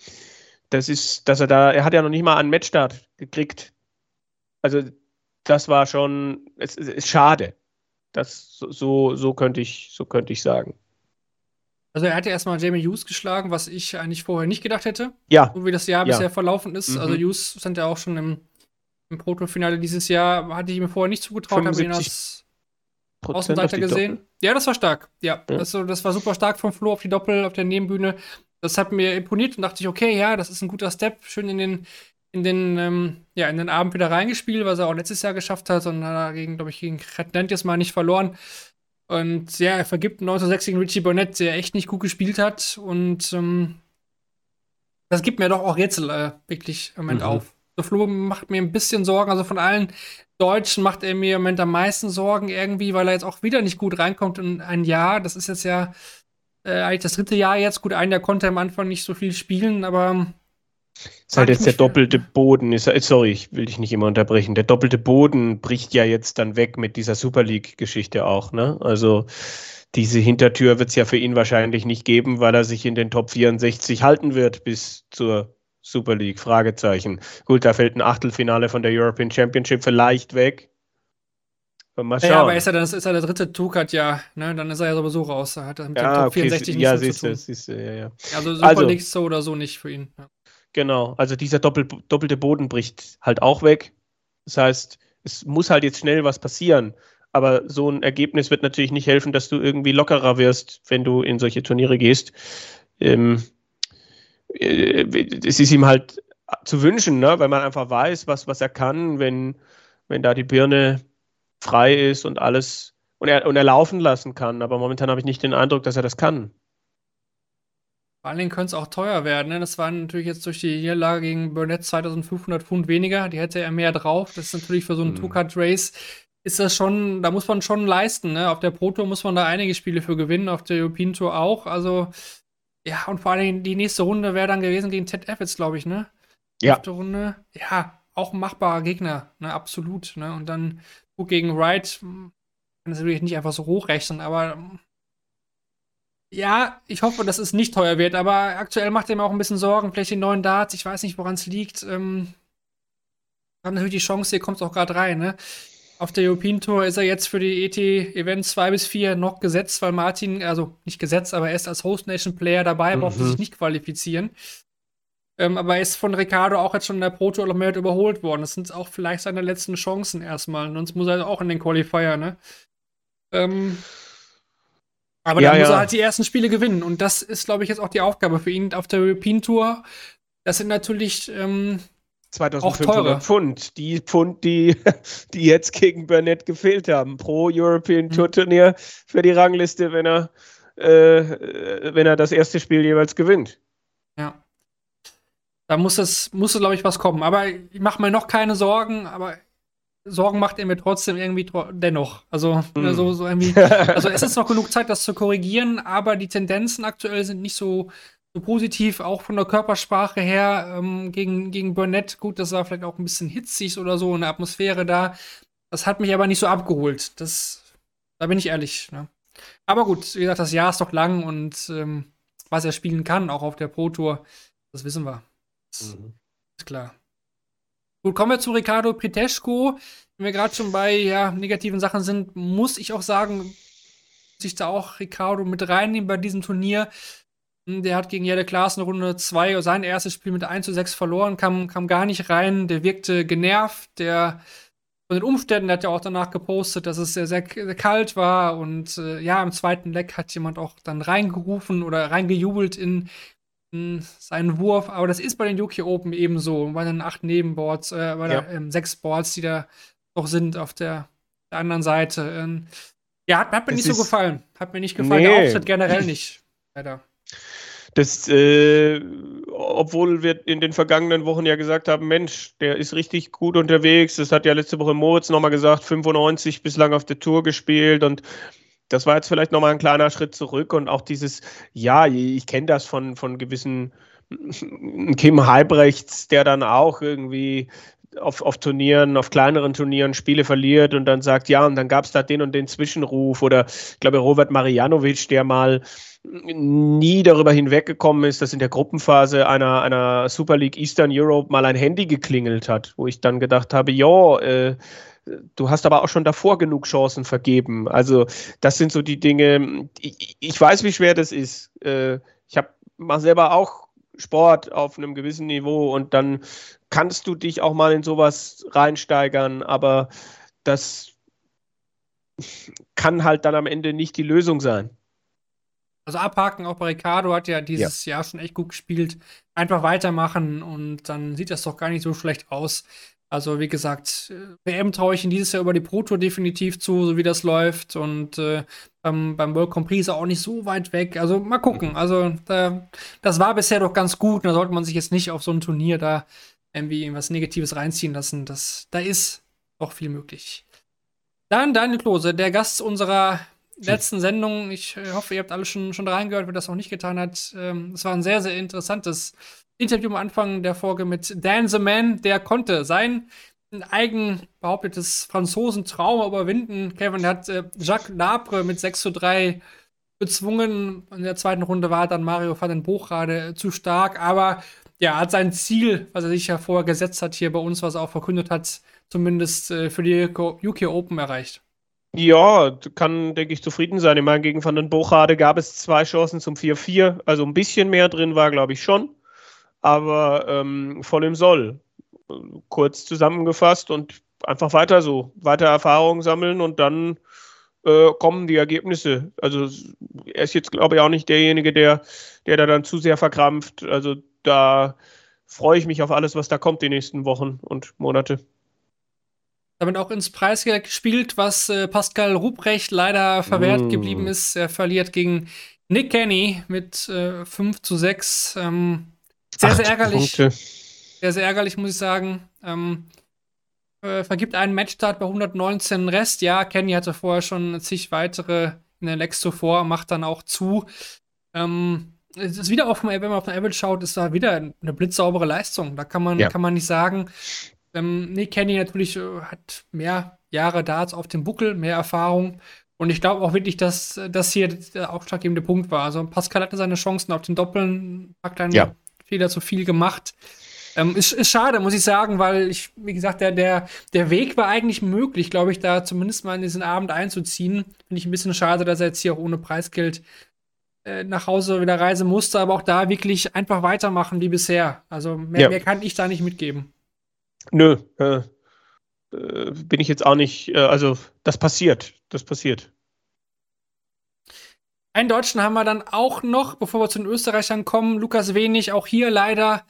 das ist, dass er da, er hat ja noch nicht mal einen Matchstart gekriegt. Also das war schon, es, es ist schade. Das so, so könnte ich, so könnte ich sagen. Also er hatte erstmal Jamie Hughes geschlagen, was ich eigentlich vorher nicht gedacht hätte. Ja. So wie das Jahr ja. bisher verlaufen ist. Mhm. Also Hughes stand ja auch schon im, im Proto-Finale dieses Jahr. Hatte ich mir vorher nicht zugetraut, habe ihn als Außenseiter gesehen. Doppel. Ja, das war stark. Ja, ja. Das, das, war super stark vom Flo auf die Doppel, auf der Nebenbühne. Das hat mir imponiert und dachte ich, okay, ja, das ist ein guter Step. Schön in den, in den, ähm, ja, in den Abend wieder reingespielt, was er auch letztes Jahr geschafft hat und dagegen, glaube ich, gegen Redland jetzt mal nicht verloren. Und ja, er vergibt 1906 gegen Richie Burnett, der echt nicht gut gespielt hat. Und ähm, das gibt mir doch auch jetzt äh, wirklich im Moment mhm. auf. Der Flo macht mir ein bisschen Sorgen. Also von allen Deutschen macht er mir im Moment am meisten Sorgen irgendwie, weil er jetzt auch wieder nicht gut reinkommt in ein Jahr. Das ist jetzt ja äh, eigentlich das dritte Jahr jetzt. Gut, ein Jahr konnte er am Anfang nicht so viel spielen, aber ist halt jetzt der doppelte Boden. Ist, sorry, ich will dich nicht immer unterbrechen. Der doppelte Boden bricht ja jetzt dann weg mit dieser Super League-Geschichte auch. Ne? Also diese Hintertür wird es ja für ihn wahrscheinlich nicht geben, weil er sich in den Top 64 halten wird bis zur Super League. Fragezeichen. Gut, da fällt ein Achtelfinale von der European Championship vielleicht weg. Mal schauen. Ja, aber ist er, dann, ist er der dritte Tukat, ja, ne? Dann ist er ja sowieso raus. Da hat er mit ja, dem Top okay, 64 ja, nichts mehr siehst zu du, tun. siehst du, ja, ja. Also Super Also- League so oder so nicht für ihn. Ja. Genau, also dieser Doppel, doppelte Boden bricht halt auch weg. Das heißt, es muss halt jetzt schnell was passieren. Aber so ein Ergebnis wird natürlich nicht helfen, dass du irgendwie lockerer wirst, wenn du in solche Turniere gehst. Ähm, äh, es ist ihm halt zu wünschen, ne? weil man einfach weiß, was, was er kann, wenn, wenn da die Birne frei ist und alles und er, und er laufen lassen kann. Aber momentan habe ich nicht den Eindruck, dass er das kann. Vor allen Dingen könnte es auch teuer werden. Ne? Das waren natürlich jetzt durch die Niederlage gegen Burnett 2500 Pfund weniger. Die hätte er mehr drauf. Das ist natürlich für so einen Hm. Two-Cut-Race ist das schon, da muss man schon leisten. Ne? Auf der Pro Tour muss man da einige Spiele für gewinnen, auf der European Tour auch. Also, ja, und vor allen Dingen die nächste Runde wäre dann gewesen gegen Ted Evans, glaube ich, ne? Ja. Fünfte Runde. Ja, auch ein machbarer Gegner, ne? Absolut. Ne? Und dann gut gegen Wright. hm, Kann das natürlich nicht einfach so hochrechnen, aber hm, ja, ich hoffe, dass es nicht teuer wird, aber aktuell macht er mir auch ein bisschen Sorgen. Vielleicht die neuen Darts, ich weiß nicht, woran es liegt. Ähm, hat natürlich die Chance, hier kommt es auch gerade rein, ne? Auf der European Tour ist er jetzt für die ET-Events 2 bis 4 noch gesetzt, weil Martin, also nicht gesetzt, aber er ist als Host Nation Player dabei, Mhm. sich nicht qualifizieren. Ähm, aber er ist von Ricardo auch jetzt schon in der Pro Tour noch mehr überholt worden. Das sind auch vielleicht seine letzten Chancen erstmal. Sonst muss er auch in den Qualifier, ne? Ähm, aber Ja, dann muss ja. er halt die ersten Spiele gewinnen. Und das ist, glaube ich, jetzt auch die Aufgabe für ihn auf der European Tour. Das sind natürlich, ähm, 2500 teure. Pfund. Die Pfund, die, die jetzt gegen Burnett gefehlt haben. Pro European Mhm. Tour Turnier für die Rangliste, wenn er, äh, wenn er das erste Spiel jeweils gewinnt. ja. Da muss es, muss es, glaube ich, was kommen. Aber ich mache mir noch keine Sorgen, aber Sorgen macht er mir trotzdem irgendwie tro dennoch. Also, Mhm. ne, so, so irgendwie. Also es ist noch genug Zeit, das zu korrigieren, aber die Tendenzen aktuell sind nicht so, so positiv, auch von der Körpersprache her ähm, gegen, gegen Burnett. Gut, das war vielleicht auch ein bisschen hitzig oder so, eine Atmosphäre da. Das hat mich aber nicht so abgeholt. Das, da bin ich ehrlich. Ne? Aber gut, wie gesagt, das Jahr ist doch lang und ähm, was er spielen kann, auch auf der Pro Tour, das wissen wir. Das ist klar. Gut, kommen wir zu Ricardo Piteschko. Wenn wir gerade schon bei ja, negativen Sachen sind, muss ich auch sagen, muss ich da auch Ricardo mit reinnehmen bei diesem Turnier. Hm, Der hat gegen Jelle Klaassen Runde 2 sein erstes Spiel mit 1 zu 6 verloren, kam, kam gar nicht rein. Der wirkte genervt. Der von den Umständen, der hat ja auch danach gepostet, dass es sehr, sehr, sehr kalt war. Und äh, ja, im zweiten Leck hat jemand auch dann reingerufen oder reingejubelt in, in seinen Wurf. Aber das ist bei den UK Open ebenso. Bei den acht Nebenboards, äh, bei Ja. der, ähm, sechs Boards, die da noch sind auf der, der anderen Seite. Ähm, ja, hat, hat mir Es nicht so gefallen. Hat mir nicht gefallen. Nee. Der Auftritt generell nicht. Leider. Das, äh, obwohl wir in den vergangenen Wochen ja gesagt haben, Mensch, der ist richtig gut unterwegs. Das hat ja letzte Woche Moritz nochmal gesagt, 95 bislang auf der Tour gespielt und das war jetzt vielleicht nochmal ein kleiner Schritt zurück und auch dieses, ja, ich kenne das von, von gewissen Kim Halbrechts, der dann auch irgendwie auf, auf Turnieren, auf kleineren Turnieren Spiele verliert und dann sagt, ja, und dann gab es da den und den Zwischenruf oder ich glaube Robert Marianovic, der mal nie darüber hinweggekommen ist, dass in der Gruppenphase einer, einer Super League Eastern Europe mal ein Handy geklingelt hat, wo ich dann gedacht habe, ja, äh, du hast aber auch schon davor genug Chancen vergeben. Also das sind so die Dinge, ich, ich weiß, wie schwer das ist. Äh, ich habe mal selber auch Sport auf einem gewissen Niveau und dann kannst du dich auch mal in sowas reinsteigern, aber das kann halt dann am Ende nicht die Lösung sein. Also abhaken, auch bei Ricardo hat ja dieses Jahr schon echt gut gespielt. Einfach weitermachen und dann sieht das doch gar nicht so schlecht aus. Also wie gesagt, WM traue ich ihn dieses Jahr über die Pro Tour definitiv zu, so wie das läuft. Und äh, beim, beim World Grand Prix ist er auch nicht so weit weg. Also mal gucken. Also da, das war bisher doch ganz gut. Da sollte man sich jetzt nicht auf so ein Turnier da irgendwie irgendwas Negatives reinziehen lassen. Das, da ist doch viel möglich. Dann Daniel Klose, der Gast unserer letzten Sendung. Ich hoffe, ihr habt alle schon, schon reingehört, wer das noch nicht getan hat. Ähm, es war ein sehr, sehr interessantes Interview am Anfang der Folge mit Dan the Man. Der konnte sein eigen behauptetes Franzosen-Trauma überwinden. Kevin hat äh, Jacques Labre mit 6 zu 3 bezwungen. In der zweiten Runde war dann Mario van den Buchrade äh, zu stark, aber ja, hat sein Ziel, was er sich ja vorher gesetzt hat, hier bei uns, was er auch verkündet hat, zumindest äh, für die UK Open erreicht. Ja, kann, denke ich, zufrieden sein. Ich meine, gegen Van den Bochade gab es zwei Chancen zum 4-4. Also ein bisschen mehr drin war, glaube ich, schon. Aber ähm, voll im Soll. Kurz zusammengefasst und einfach weiter so. Weiter Erfahrungen sammeln und dann äh, kommen die Ergebnisse. Also er ist jetzt, glaube ich, auch nicht derjenige, der, der da dann zu sehr verkrampft. Also da freue ich mich auf alles, was da kommt die nächsten Wochen und Monate damit auch ins Preisgeld gespielt, was äh, Pascal Ruprecht leider verwehrt mm. geblieben ist. Er verliert gegen Nick Kenny mit äh, 5 zu 6. Ähm, sehr, sehr ärgerlich. Punkte. Sehr, sehr ärgerlich, muss ich sagen. Ähm, äh, vergibt einen Matchstart bei 119 Rest. Ja, Kenny hatte vorher schon zig weitere in der Lex zuvor, macht dann auch zu. Ähm, es ist wieder auf, wenn man auf den Average schaut, ist da wieder eine blitzsaubere Leistung. Da kann man, ja. kann man nicht sagen, ähm, nee, Kenny natürlich äh, hat mehr Jahre Darts auf dem Buckel, mehr Erfahrung. Und ich glaube auch wirklich, dass das hier der ausschlaggebende Punkt war. Also Pascal hatte seine Chancen auf den Doppeln, hat kleinen ja. Fehler zu viel gemacht. Ähm, ist, ist schade, muss ich sagen, weil ich, wie gesagt, der, der, der Weg war eigentlich möglich, glaube ich, da zumindest mal in diesen Abend einzuziehen. Finde ich ein bisschen schade, dass er jetzt hier auch ohne Preisgeld äh, nach Hause wieder reisen musste, aber auch da wirklich einfach weitermachen wie bisher. Also mehr, ja. mehr kann ich da nicht mitgeben. Nö, äh, äh, bin ich jetzt auch nicht, äh, also das passiert, das passiert. Einen Deutschen haben wir dann auch noch, bevor wir zu den Österreichern kommen. Lukas Wenig, auch hier leider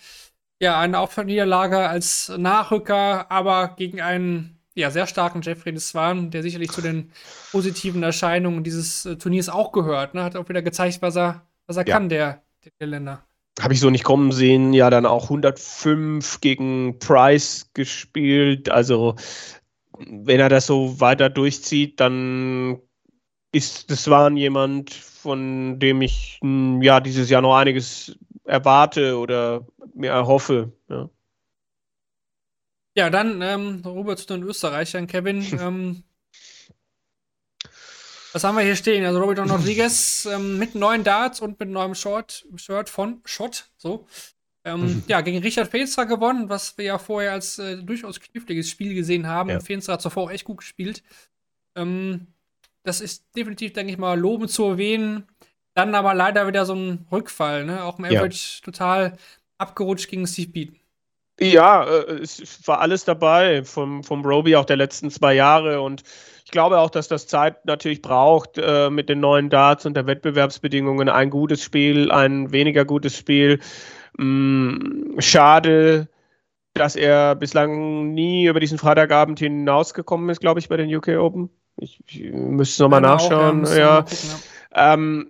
ja eine Aufniederlage als Nachrücker, aber gegen einen ja, sehr starken Jeffrey Deswan, der sicherlich zu den positiven Erscheinungen dieses äh, Turniers auch gehört. Ne? Hat auch wieder gezeigt, was er, was er ja. kann, der, der Länder habe ich so nicht kommen sehen, ja dann auch 105 gegen Price gespielt. Also wenn er das so weiter durchzieht, dann ist das war jemand, von dem ich hm, ja dieses Jahr noch einiges erwarte oder mir erhoffe. Ja, ja dann ähm, rüber zu den Österreichern, Kevin. ähm, was haben wir hier stehen? Also Robert Rodriguez ähm, mit neuen Darts und mit neuem Short, Shirt von Shot, so. Ähm, mhm. Ja, gegen Richard Feenstra gewonnen, was wir ja vorher als äh, durchaus kniffliges Spiel gesehen haben. Ja. Feenstra hat zuvor auch echt gut gespielt. Ähm, das ist definitiv, denke ich mal, lobend zu erwähnen. Dann aber leider wieder so ein Rückfall, ne? Auch im Average ja. total abgerutscht gegen Steve Beaton. Ja, äh, es war alles dabei vom, vom Roby auch der letzten zwei Jahre und ich glaube auch, dass das Zeit natürlich braucht äh, mit den neuen Darts und der Wettbewerbsbedingungen. Ein gutes Spiel, ein weniger gutes Spiel. Mm, schade, dass er bislang nie über diesen Freitagabend hinausgekommen ist, glaube ich, bei den UK Open. Ich, ich müsste nochmal nachschauen. Auch, ja. Gucken, ja. Ähm,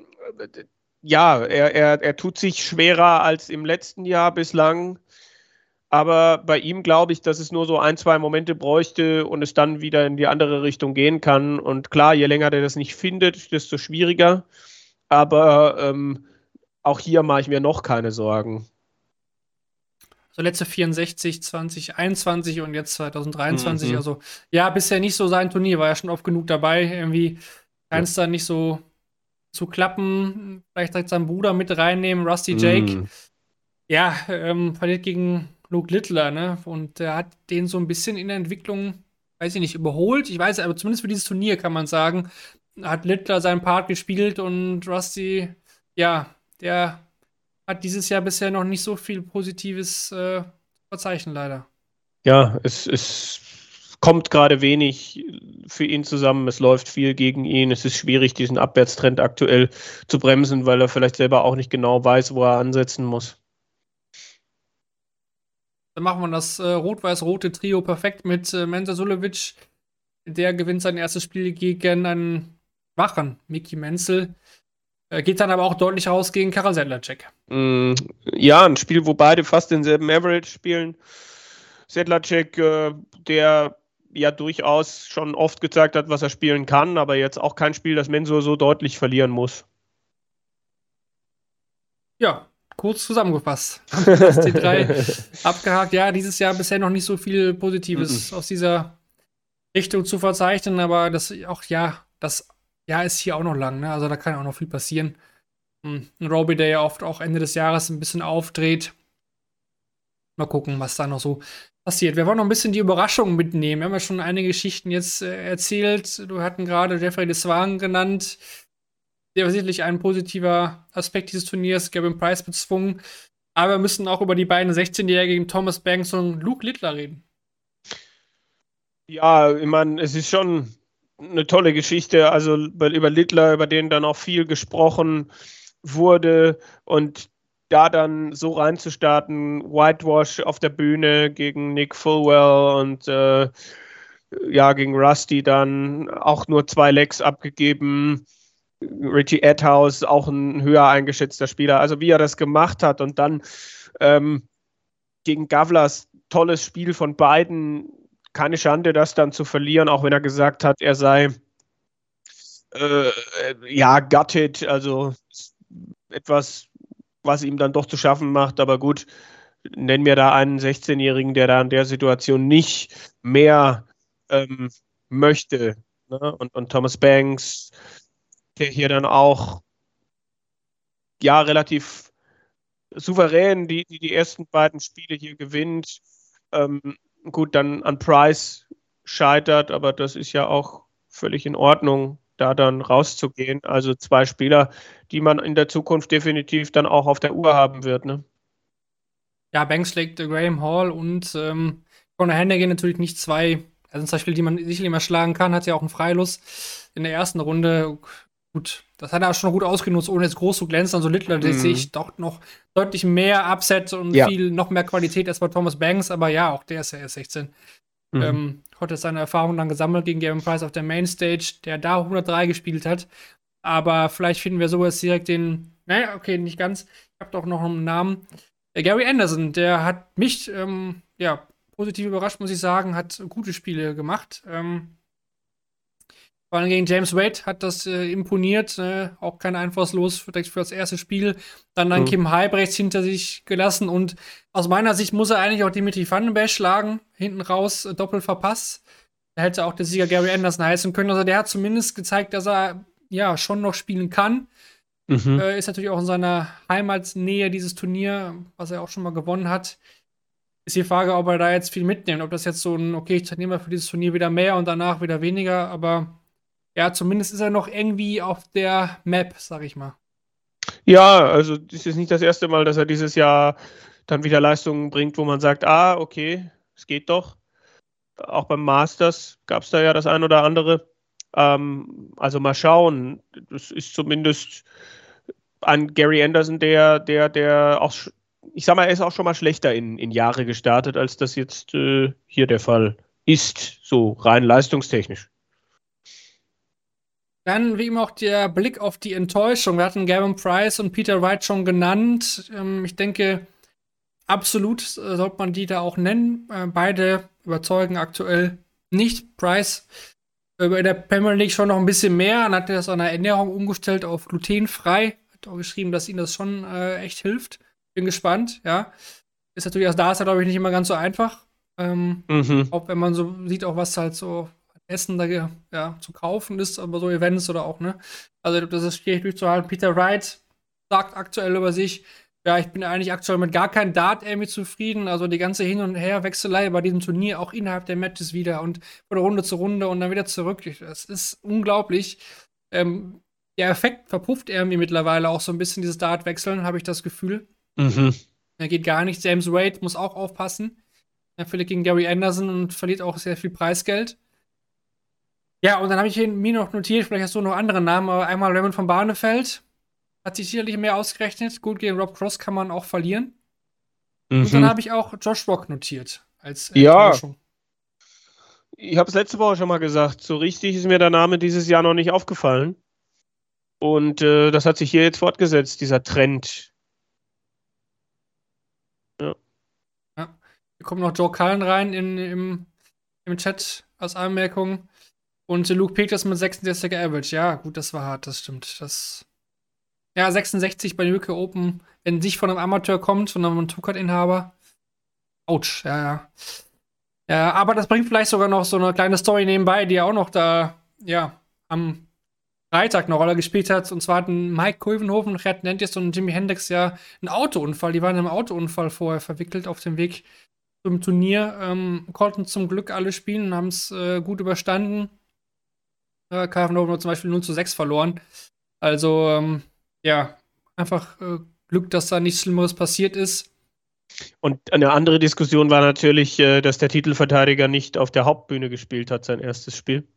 ja, er, er, er tut sich schwerer als im letzten Jahr bislang. Aber bei ihm glaube ich, dass es nur so ein, zwei Momente bräuchte und es dann wieder in die andere Richtung gehen kann. Und klar, je länger der das nicht findet, desto schwieriger. Aber ähm, auch hier mache ich mir noch keine Sorgen. So letzte 64, 2021 und jetzt 2023. Mhm. Also ja, bisher nicht so sein Turnier, war ja schon oft genug dabei. Irgendwie scheint es ja. dann nicht so zu klappen. Vielleicht direkt seinen Bruder mit reinnehmen, Rusty Jake. Mhm. Ja, ähm, verliert gegen Luke Littler, ne? Und der hat den so ein bisschen in der Entwicklung, weiß ich nicht, überholt. Ich weiß, aber zumindest für dieses Turnier kann man sagen, hat Littler seinen Part gespielt und Rusty, ja, der hat dieses Jahr bisher noch nicht so viel Positives äh, verzeichnen, leider. Ja, es, es kommt gerade wenig für ihn zusammen. Es läuft viel gegen ihn. Es ist schwierig, diesen Abwärtstrend aktuell zu bremsen, weil er vielleicht selber auch nicht genau weiß, wo er ansetzen muss. Dann machen wir das äh, rot-weiß-rote Trio perfekt mit äh, Mensa Sulevic. Der gewinnt sein erstes Spiel gegen einen Wachen, Miki Menzel. Äh, geht dann aber auch deutlich raus gegen Karel Sedlacek. Mm, ja, ein Spiel, wo beide fast denselben Average spielen. Sedlacek, äh, der ja durchaus schon oft gezeigt hat, was er spielen kann, aber jetzt auch kein Spiel, das Mensur so deutlich verlieren muss. Ja, kurz zusammengefasst. Die drei abgehakt. Ja, dieses Jahr bisher noch nicht so viel Positives mm -mm. aus dieser Richtung zu verzeichnen, aber das auch, ja, das Jahr ist hier auch noch lang, ne? Also da kann auch noch viel passieren. Hm, ein Roby, der ja oft auch Ende des Jahres ein bisschen aufdreht. Mal gucken, was da noch so passiert. Wir wollen noch ein bisschen die Überraschung mitnehmen. Wir haben ja schon einige Geschichten jetzt äh, erzählt. Du hatten gerade Jeffrey Deswagen genannt. Der war sicherlich ein positiver Aspekt dieses Turniers, Gavin Price bezwungen. Aber wir müssen auch über die beiden 16-Jährigen Thomas Banks und Luke Littler reden. Ja, ich meine, es ist schon eine tolle Geschichte. Also über Littler, über den dann auch viel gesprochen wurde und da dann so reinzustarten, Whitewash auf der Bühne gegen Nick Fulwell und äh, ja, gegen Rusty dann auch nur zwei Lecks abgegeben. Richie Edhouse, auch ein höher eingeschätzter Spieler. Also wie er das gemacht hat und dann ähm, gegen Gavlas tolles Spiel von beiden. Keine Schande, das dann zu verlieren, auch wenn er gesagt hat, er sei äh, ja gutted, also etwas was ihm dann doch zu schaffen macht. Aber gut, nennen wir da einen 16-Jährigen, der da in der Situation nicht mehr ähm, möchte. Ne? Und, und Thomas Banks, der hier dann auch ja relativ souverän die, die, die ersten beiden Spiele hier gewinnt. Ähm, gut, dann an Price scheitert, aber das ist ja auch völlig in Ordnung da dann rauszugehen. Also zwei Spieler, die man in der Zukunft definitiv dann auch auf der Uhr haben wird. Ne? Ja, Banks legt Graham Hall und ähm, Conor Hennigan natürlich nicht zwei, also zwei Spiele, die man sicherlich mal schlagen kann, hat ja auch einen Freilos in der ersten Runde. Gut, das hat er schon gut ausgenutzt, ohne jetzt groß zu glänzen. Also Littler, mhm. sehe ich doch noch deutlich mehr Upset und ja. viel noch mehr Qualität als bei Thomas Banks, aber ja, auch der ist ja erst 16. Mhm. Ähm, hat seine Erfahrungen dann gesammelt gegen Gavin Price auf der Mainstage, der da 103 gespielt hat. Aber vielleicht finden wir sowas direkt den, naja, okay, nicht ganz. Ich habe doch noch einen Namen. Der Gary Anderson, der hat mich, ähm, ja, positiv überrascht, muss ich sagen, hat gute Spiele gemacht. Ähm, vor allem gegen James Wade hat das äh, imponiert. Äh, auch kein Einfallslos für, für das erste Spiel. Dann dann mhm. Kim Halbrechts hinter sich gelassen. Und aus meiner Sicht muss er eigentlich auch Dimitri Vandenberg schlagen. Hinten raus äh, doppelt verpasst. Da hätte auch der Sieger Gary Anderson heißen können. Also der hat zumindest gezeigt, dass er ja schon noch spielen kann. Mhm. Äh, ist natürlich auch in seiner Heimatnähe dieses Turnier, was er auch schon mal gewonnen hat. Ist die Frage, ob er da jetzt viel mitnimmt. Ob das jetzt so ein, okay, ich trainiere für dieses Turnier wieder mehr und danach wieder weniger. Aber ja, zumindest ist er noch irgendwie auf der Map, sag ich mal. Ja, also das ist nicht das erste Mal, dass er dieses Jahr dann wieder Leistungen bringt, wo man sagt, ah, okay, es geht doch. Auch beim Masters gab es da ja das ein oder andere. Ähm, also mal schauen. Das ist zumindest an Gary Anderson, der, der, der auch, ich sag mal, er ist auch schon mal schlechter in, in Jahre gestartet, als das jetzt äh, hier der Fall ist, so rein leistungstechnisch. Dann wie immer auch der Blick auf die Enttäuschung. Wir hatten Gavin Price und Peter Wright schon genannt. Ähm, ich denke, absolut äh, sollte man die da auch nennen. Äh, beide überzeugen aktuell nicht. Price äh, in der Premier League schon noch ein bisschen mehr und hat das an der Ernährung umgestellt auf glutenfrei. Hat auch geschrieben, dass ihm das schon äh, echt hilft. Bin gespannt, ja. Ist natürlich, also da ist er, glaube ich, nicht immer ganz so einfach. Ähm, mhm. Auch wenn man so sieht, auch was halt so Essen da ja, zu kaufen ist, aber so Events oder auch, ne? Also das ist schwierig durchzuhalten. Peter Wright sagt aktuell über sich, ja, ich bin eigentlich aktuell mit gar keinem Dart irgendwie zufrieden. Also die ganze Hin- und Herwechselei bei diesem Turnier, auch innerhalb der Matches wieder und von Runde zu Runde und dann wieder zurück. Das ist unglaublich. Ähm, der Effekt verpufft irgendwie mittlerweile auch so ein bisschen, dieses Dart-Wechseln, habe ich das Gefühl. Mhm. Da geht gar nicht. James Wade muss auch aufpassen. Er verliert gegen Gary Anderson und verliert auch sehr viel Preisgeld. Ja, und dann habe ich mir noch notiert, vielleicht hast du noch andere Namen, aber einmal Raymond von Barnefeld. Hat sich sicherlich mehr ausgerechnet. Gut, gegen Rob Cross kann man auch verlieren. Mhm. Und dann habe ich auch Josh Rock notiert als Ja. Ich habe es letzte Woche schon mal gesagt. So richtig ist mir der Name dieses Jahr noch nicht aufgefallen. Und äh, das hat sich hier jetzt fortgesetzt, dieser Trend. Ja. ja. Hier kommt noch Joe Cullen rein in, im, im Chat als Anmerkung. Und Luke Peters mit 66er Average. Ja, gut, das war hart, das stimmt. Das. Ja, 66 bei UK Open, wenn nicht von einem Amateur kommt, sondern einem Tukat-Inhaber. Autsch, ja, ja. Ja, aber das bringt vielleicht sogar noch so eine kleine Story nebenbei, die auch noch da, ja, am Freitag eine Rolle gespielt hat. Und zwar hatten Mike Kulvenhofen, Red Nentis und Jimi Hendrix ja einen Autounfall. Die waren einem Autounfall vorher verwickelt auf dem Weg zum Turnier. Ähm, konnten zum Glück alle spielen und haben es äh, gut überstanden. Äh, Karvenow zum Beispiel 0 zu 6 verloren. Also, ähm, ja, einfach äh, Glück, dass da nichts Schlimmeres passiert ist. Und eine andere Diskussion war natürlich, äh, dass der Titelverteidiger nicht auf der Hauptbühne gespielt hat, sein erstes Spiel.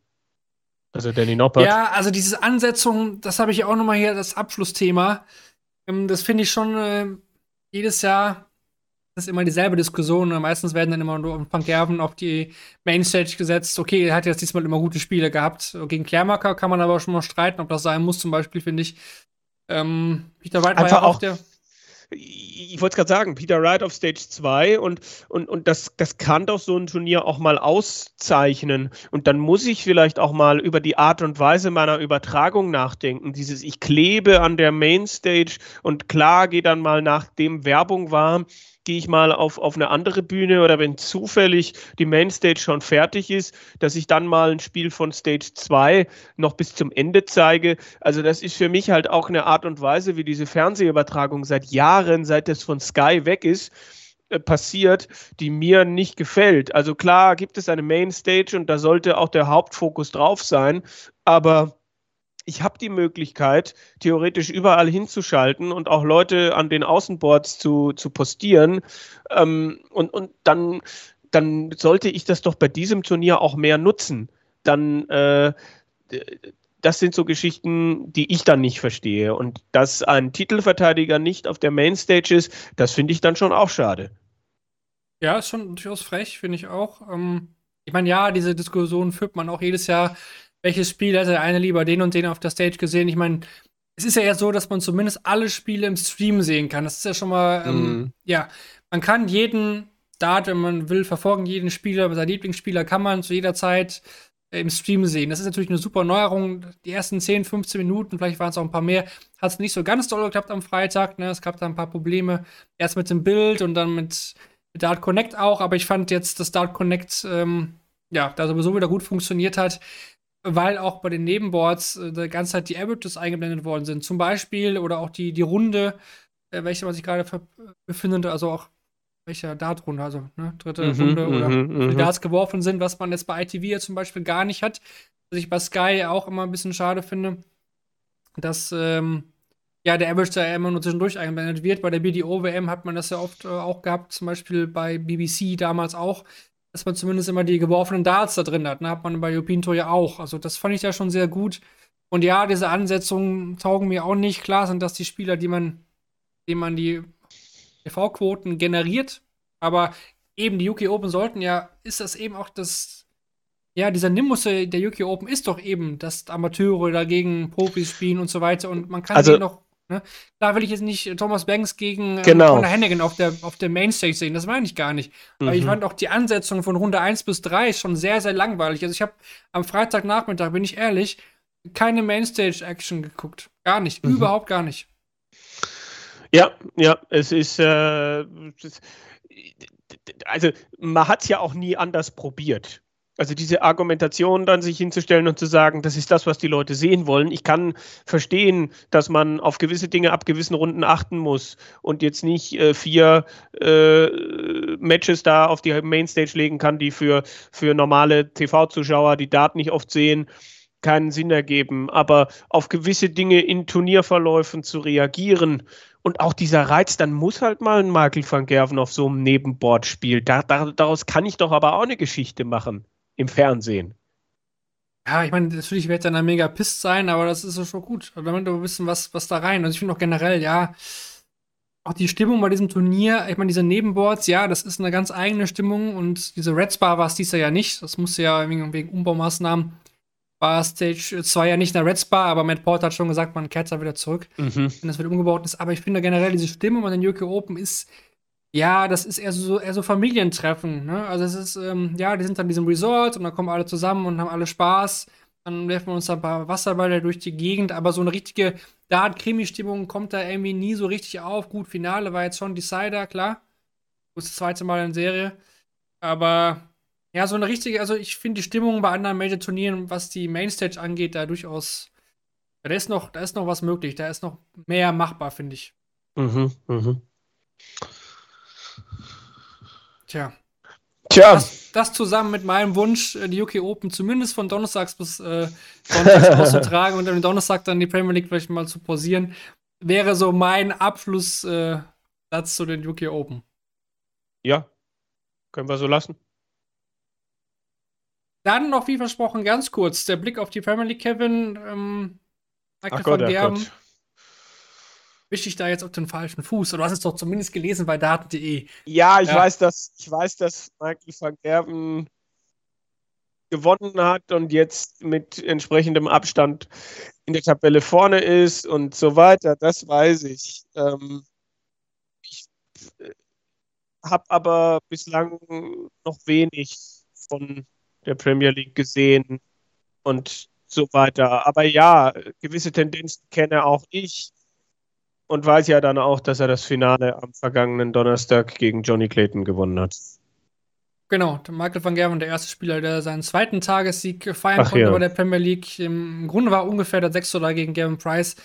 Also Danny Noppert. Ja, also diese Ansetzung, das habe ich auch nochmal hier, das Abschlussthema. Ähm, das finde ich schon äh, jedes Jahr ist immer dieselbe Diskussion. Und meistens werden dann immer nur Van Gerven auf die Mainstage gesetzt. Okay, er hat jetzt diesmal immer gute Spiele gehabt. Gegen Klärmacker kann man aber schon mal streiten, ob das sein muss, zum Beispiel, finde ich. Ähm, Peter Wright war ja auch der ich wollte es gerade sagen, Peter Wright auf Stage 2 und, und, und das, das kann doch so ein Turnier auch mal auszeichnen. Und dann muss ich vielleicht auch mal über die Art und Weise meiner Übertragung nachdenken. Dieses, ich klebe an der Mainstage und klar, gehe dann mal nachdem Werbung war, gehe ich mal auf, auf eine andere Bühne oder wenn zufällig die Mainstage schon fertig ist, dass ich dann mal ein Spiel von Stage 2 noch bis zum Ende zeige. Also das ist für mich halt auch eine Art und Weise, wie diese Fernsehübertragung seit Jahren, seit es von Sky weg ist, äh, passiert, die mir nicht gefällt. Also klar gibt es eine Mainstage und da sollte auch der Hauptfokus drauf sein, aber ich habe die Möglichkeit, theoretisch überall hinzuschalten und auch Leute an den Außenboards zu, zu postieren. Ähm, und, und dann, dann sollte ich das doch bei diesem Turnier auch mehr nutzen. Dann, äh, das sind so Geschichten, die ich dann nicht verstehe. Und dass ein Titelverteidiger nicht auf der Mainstage ist, das finde ich dann schon auch schade. Ja, ist schon durchaus frech, finde ich auch. Ähm, ich meine, ja, diese Diskussion führt man auch jedes Jahr welches Spiel hätte der eine lieber den und den auf der Stage gesehen. Ich meine, es ist ja eher so, dass man zumindest alle Spiele im Stream sehen kann. Das ist ja schon mal, ähm, mhm. ja, man kann jeden Dart, wenn man will, verfolgen, jeden Spieler, sein Lieblingsspieler kann man zu jeder Zeit äh, im Stream sehen. Das ist natürlich eine super Neuerung. Die ersten 10, 15 Minuten, vielleicht waren es auch ein paar mehr, hat es nicht so ganz doll geklappt am Freitag. Ne? Es gab da ein paar Probleme. Erst mit dem Bild und dann mit, mit Dart Connect auch. Aber ich fand jetzt, dass Dart Connect, ähm, ja, da sowieso wieder gut funktioniert hat weil auch bei den Nebenboards äh, die ganze Zeit die Averages eingeblendet worden sind. Zum Beispiel oder auch die, die Runde, äh, welche man sich gerade befindet, also auch welcher Dartrunde, also ne, dritte mhm, Runde oder mhm, die Darts geworfen sind, was man jetzt bei ITV ja zum Beispiel gar nicht hat. Was ich bei Sky auch immer ein bisschen schade finde, dass ähm, ja der Average da immer nur zwischendurch eingeblendet wird. Bei der BDO-WM hat man das ja oft äh, auch gehabt, zum Beispiel bei BBC damals auch dass man zumindest immer die geworfenen Darts da drin hat. Ne? Hat man bei Tour ja auch. Also das fand ich ja schon sehr gut. Und ja, diese Ansetzungen taugen mir auch nicht. Klar sind das die Spieler, die man, denen man die TV-Quoten generiert. Aber eben die UK Open sollten ja, ist das eben auch das, ja, dieser Nimbus der UK Open ist doch eben, dass Amateure dagegen Profis spielen und so weiter. Und man kann also, noch Ne? Da will ich jetzt nicht Thomas Banks gegen äh, genau. Conor Hennigan auf der, auf der Mainstage sehen. Das meine ich gar nicht. Mhm. Aber ich fand auch die Ansetzung von Runde 1 bis 3 schon sehr, sehr langweilig. Also ich habe am Freitagnachmittag, bin ich ehrlich, keine Mainstage-Action geguckt. Gar nicht. Mhm. Überhaupt gar nicht. Ja, ja, es ist, äh, also man hat es ja auch nie anders probiert. Also diese Argumentation dann sich hinzustellen und zu sagen, das ist das, was die Leute sehen wollen. Ich kann verstehen, dass man auf gewisse Dinge ab gewissen Runden achten muss und jetzt nicht äh, vier äh, Matches da auf die Mainstage legen kann, die für, für normale TV-Zuschauer, die Daten nicht oft sehen, keinen Sinn ergeben. Aber auf gewisse Dinge in Turnierverläufen zu reagieren und auch dieser Reiz, dann muss halt mal ein Michael van Gerven auf so einem Nebenboard spielen. Da, da, daraus kann ich doch aber auch eine Geschichte machen im Fernsehen. Ja, ich meine, natürlich wird dann mega pisst sein, aber das ist schon gut. Damit wir wissen, was, was da rein. Also ich finde auch generell, ja, auch die Stimmung bei diesem Turnier, ich meine, diese Nebenboards, ja, das ist eine ganz eigene Stimmung und diese Red Spa war es dies Jahr ja nicht. Das musste ja wegen, wegen Umbaumaßnahmen war Stage 2 ja nicht eine Red Spa, aber Matt Porter hat schon gesagt, man kehrt da wieder zurück, mhm. wenn das wieder umgebaut ist. Aber ich finde generell, diese Stimmung an den UK Open ist ja, das ist eher so, eher so Familientreffen. Ne? Also es ist, ähm, ja, die sind an diesem Resort und dann kommen alle zusammen und haben alle Spaß. Dann werfen wir uns ein paar Wasserbälle durch die Gegend, aber so eine richtige Dart-Krimi-Stimmung kommt da irgendwie nie so richtig auf. Gut, Finale war jetzt schon Decider, klar. Das zweite Mal in Serie. Aber ja, so eine richtige, also ich finde die Stimmung bei anderen Major-Turnieren, was die Mainstage angeht, da durchaus, da ist noch, da ist noch was möglich, da ist noch mehr machbar, finde ich. Mhm, mhm. Tja. Tja. Das, das zusammen mit meinem Wunsch, äh, die UK Open zumindest von Donnerstags bis äh, Sonntags auszutragen und am Donnerstag dann die Premier League vielleicht mal zu pausieren, wäre so mein Abschlusssatz äh, zu den UK Open. Ja, können wir so lassen. Dann noch wie versprochen ganz kurz der Blick auf die Premier League, Kevin. Ähm, Michael ach Gott, van Gerben. Ach Gott. Wisch ich da jetzt auf den falschen Fuß? Oder du hast es doch zumindest gelesen bei daten.de. Ja, ich ja. weiß, dass ich weiß, dass Michael van Gerben gewonnen hat und jetzt mit entsprechendem Abstand in der Tabelle vorne ist und so weiter. Das weiß ich. Ähm, ich äh, habe aber bislang noch wenig von der Premier League gesehen und so weiter. Aber ja, gewisse Tendenzen kenne auch ich und weiß ja dann auch, dass er das Finale am vergangenen Donnerstag gegen Johnny Clayton gewonnen hat. Genau, Michael van Gerwen, der erste Spieler, der seinen zweiten Tagessieg feiern Ach, konnte ja. bei der Premier League. Im Grunde war ungefähr der 6 oder gegen Gavin Price.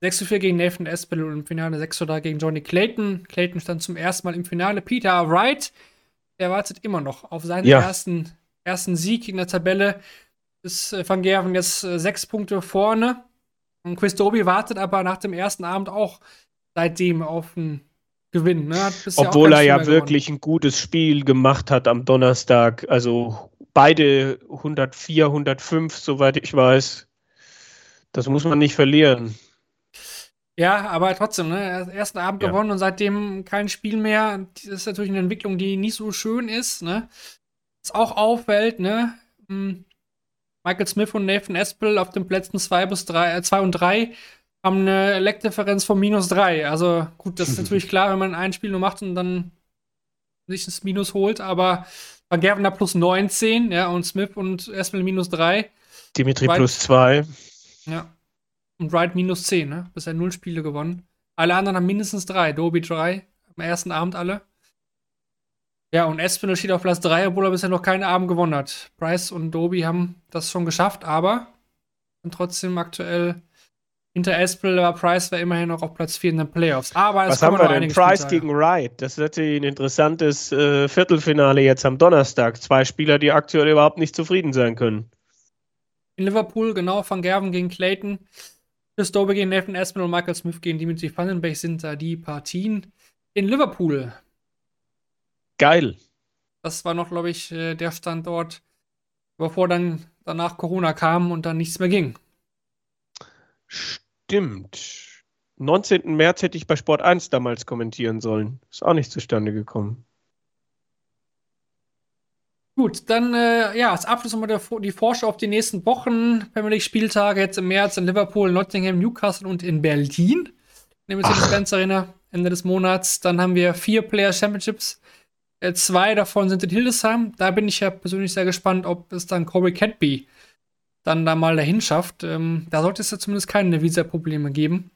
6 zu 4 gegen Nathan Espel und im Finale 6 oder gegen Johnny Clayton. Clayton stand zum ersten Mal im Finale. Peter Wright, der wartet immer noch auf seinen ja. ersten ersten Sieg in der Tabelle ist äh, Van Gerven jetzt äh, sechs Punkte vorne. Und Chris Doby wartet aber nach dem ersten Abend auch seitdem auf einen Gewinn. Ne? Obwohl er ja wirklich gewonnen. ein gutes Spiel gemacht hat am Donnerstag. Also beide 104, 105, soweit ich weiß. Das muss man nicht verlieren. Ja, aber trotzdem, ne? Ersten Abend ja. gewonnen und seitdem kein Spiel mehr. Das ist natürlich eine Entwicklung, die nicht so schön ist, ne? Was auch auffällt, ne? Hm, Michael Smith und Nathan Espel auf den Plätzen 2 bis 3, äh, 2 und 3 haben eine Leckdifferenz von minus 3. Also gut, das ist natürlich klar, wenn man ein Spiel nur macht und dann sich das Minus holt, aber Van Gerven da plus 19, ja, und Smith und Espel minus 3. Dimitri Wright, plus 2. Ja. Und Wright minus 10, ne? Bisher null Spiele gewonnen. Alle anderen haben mindestens 3. Doby 3 am ersten Abend alle. Ja, und Espinel steht auf Platz 3, obwohl er bisher noch keinen Abend gewonnen hat. Price und Doby haben das schon geschafft, aber sind trotzdem aktuell hinter Espel, aber Price war immerhin noch auf Platz 4 in den Playoffs. Aber Was haben wir denn? Price Spieltage. gegen Wright. Das ist natürlich ein interessantes äh, Viertelfinale jetzt am Donnerstag. Zwei Spieler, die aktuell überhaupt nicht zufrieden sein können. In Liverpool, genau, Van Gerven gegen Clayton. Chris Doby gegen Nathan Espinel und Michael Smith gegen Dimitri Vandenberg sind da die Partien. In Liverpool Geil. Das war noch, glaube ich, äh, der Standort, bevor dann danach Corona kam und dann nichts mehr ging. Stimmt. 19. März hätte ich bei Sport 1 damals kommentieren sollen. Ist auch nicht zustande gekommen. Gut, dann äh, ja, als Abschluss nochmal der, die Vorschau auf die nächsten Wochen. Premier League Spieltage jetzt im März in Liverpool, Nottingham, Newcastle und in Berlin. Nehmen wir uns Benz Arena Ende des Monats. Dann haben wir vier Player Championships zwei davon sind in Hildesheim. Da bin ich ja persönlich sehr gespannt, ob es dann Corey Catby dann da mal dahin schafft. Ähm, da sollte es ja zumindest keine Visa-Probleme geben.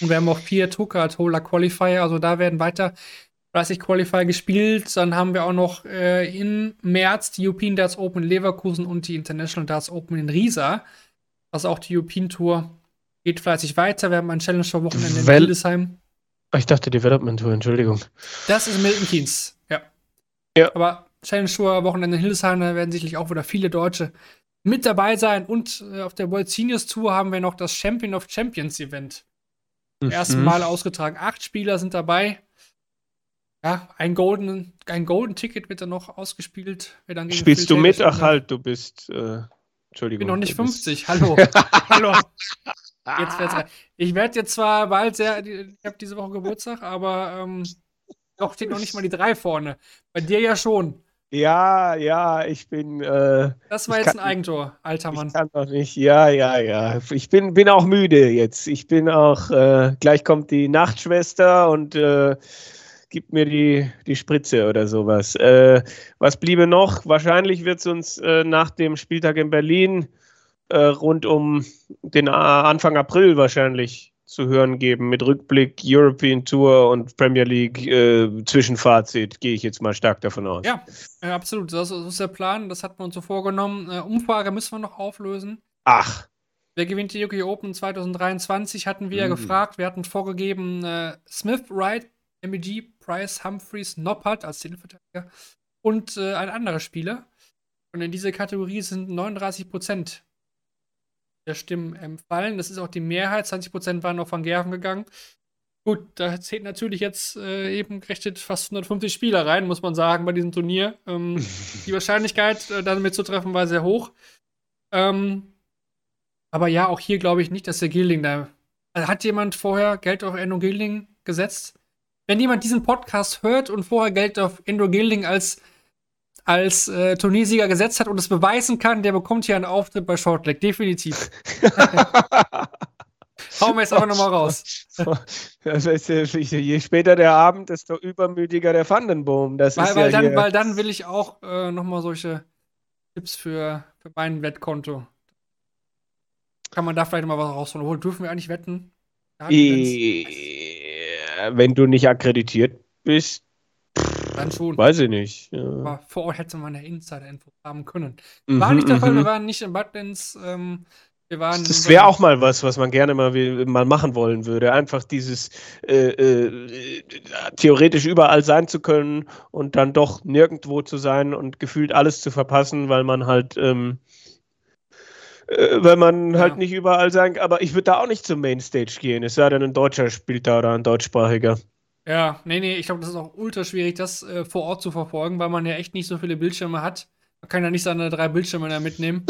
Und wir haben auch vier Tuka-Tola Qualifier, also da werden weiter 30 Qualifier gespielt. Dann haben wir auch noch äh, im März die European Darts Open in Leverkusen und die International Darts Open in Riesa. Also auch die European Tour geht fleißig weiter. Wir haben ein Challenger-Wochenende in Hildesheim. Ich dachte Development Tour, Entschuldigung. Das ist Milton Keynes, ja. Ja. Aber Challenge Tour, Wochenende in Hildesheim, da werden sicherlich auch wieder viele Deutsche mit dabei sein. Und äh, auf der World Seniors Tour haben wir noch das Champion of Champions Event. Mhm. Ersten Mal ausgetragen. Acht Spieler sind dabei. Ja, ein Golden, ein Golden Ticket wird dann noch ausgespielt. Spielst du mit? Ach halt, du bist. Äh, Entschuldigung. Ich bin noch nicht 50. Hallo. Hallo. Jetzt rein. Ich werde jetzt zwar bald sehr, ich habe diese Woche Geburtstag, aber ähm, doch steht noch nicht mal die drei vorne. Bei dir ja schon. Ja, ja, ich bin. Äh, das war jetzt kann, ein Eigentor, alter Mann. Ich kann doch nicht. Ja, ja, ja. Ich bin, bin auch müde jetzt. Ich bin auch. Äh, gleich kommt die Nachtschwester und äh, gibt mir die, die Spritze oder sowas. Äh, was bliebe noch? Wahrscheinlich wird es uns äh, nach dem Spieltag in Berlin äh, rund um den Anfang April wahrscheinlich zu hören geben mit Rückblick European Tour und Premier League äh, Zwischenfazit, gehe ich jetzt mal stark davon aus. Ja, ja absolut. Das ist der Plan, das hat man uns so vorgenommen. Äh, Umfrage müssen wir noch auflösen. Ach. Wer gewinnt die UK Open 2023? Hatten wir mhm. ja gefragt. Wir hatten vorgegeben, äh, Smith, Wright, MEG, Price, Humphreys, Noppert als Titelverteidiger und äh, ein anderer Spieler. Und in dieser Kategorie sind 39 Prozent der Stimmen empfallen. Das ist auch die Mehrheit. 20 Prozent waren auf Van Gerven gegangen. Gut, da zählt natürlich jetzt äh, eben gerechnet fast 150 Spieler rein, muss man sagen, bei diesem Turnier. Ähm, die Wahrscheinlichkeit, äh, damit zu treffen, war sehr hoch. Ähm, aber ja, auch hier glaube ich nicht, dass der Gilding da. Also hat jemand vorher Geld auf Endo Gilding gesetzt? Wenn jemand diesen Podcast hört und vorher Geld auf Endo Gilding als, als äh, Turniersieger gesetzt hat und es beweisen kann, der bekommt hier einen Auftritt bei Shortleg. Definitiv. Hauen wir jetzt einfach nochmal raus. Je später der Abend, desto übermütiger der Vandenboom. Das weil, ist weil, ja dann, weil dann will ich auch äh, nochmal solche Tipps für, für mein Wettkonto. Kann man da vielleicht mal was rausholen? Obwohl, dürfen wir eigentlich wetten? Wenn du nicht akkreditiert bist, Grenzen. Dann schon. weiß ich nicht. Ja. Aber vor Ort hätte man eine Insider-Info haben können. Mhm, War nicht der Fall, mhm. wir waren nicht in Badlands. Ähm, wir waren Das wäre auch mal was, was man gerne mal, mal machen wollen würde. Einfach dieses äh, äh, theoretisch überall sein zu können und dann doch nirgendwo zu sein und gefühlt alles zu verpassen, weil man halt, ähm, äh, weil man Ja. halt nicht überall sein kann. Aber ich würde da auch nicht zum Mainstage gehen, es sei denn, ein Deutscher spielt da oder ein deutschsprachiger. Ja, nee, nee, ich glaube, das ist auch ultra schwierig, das äh, vor Ort zu verfolgen, weil man ja echt nicht so viele Bildschirme hat. Man kann ja nicht seine drei Bildschirme da mitnehmen.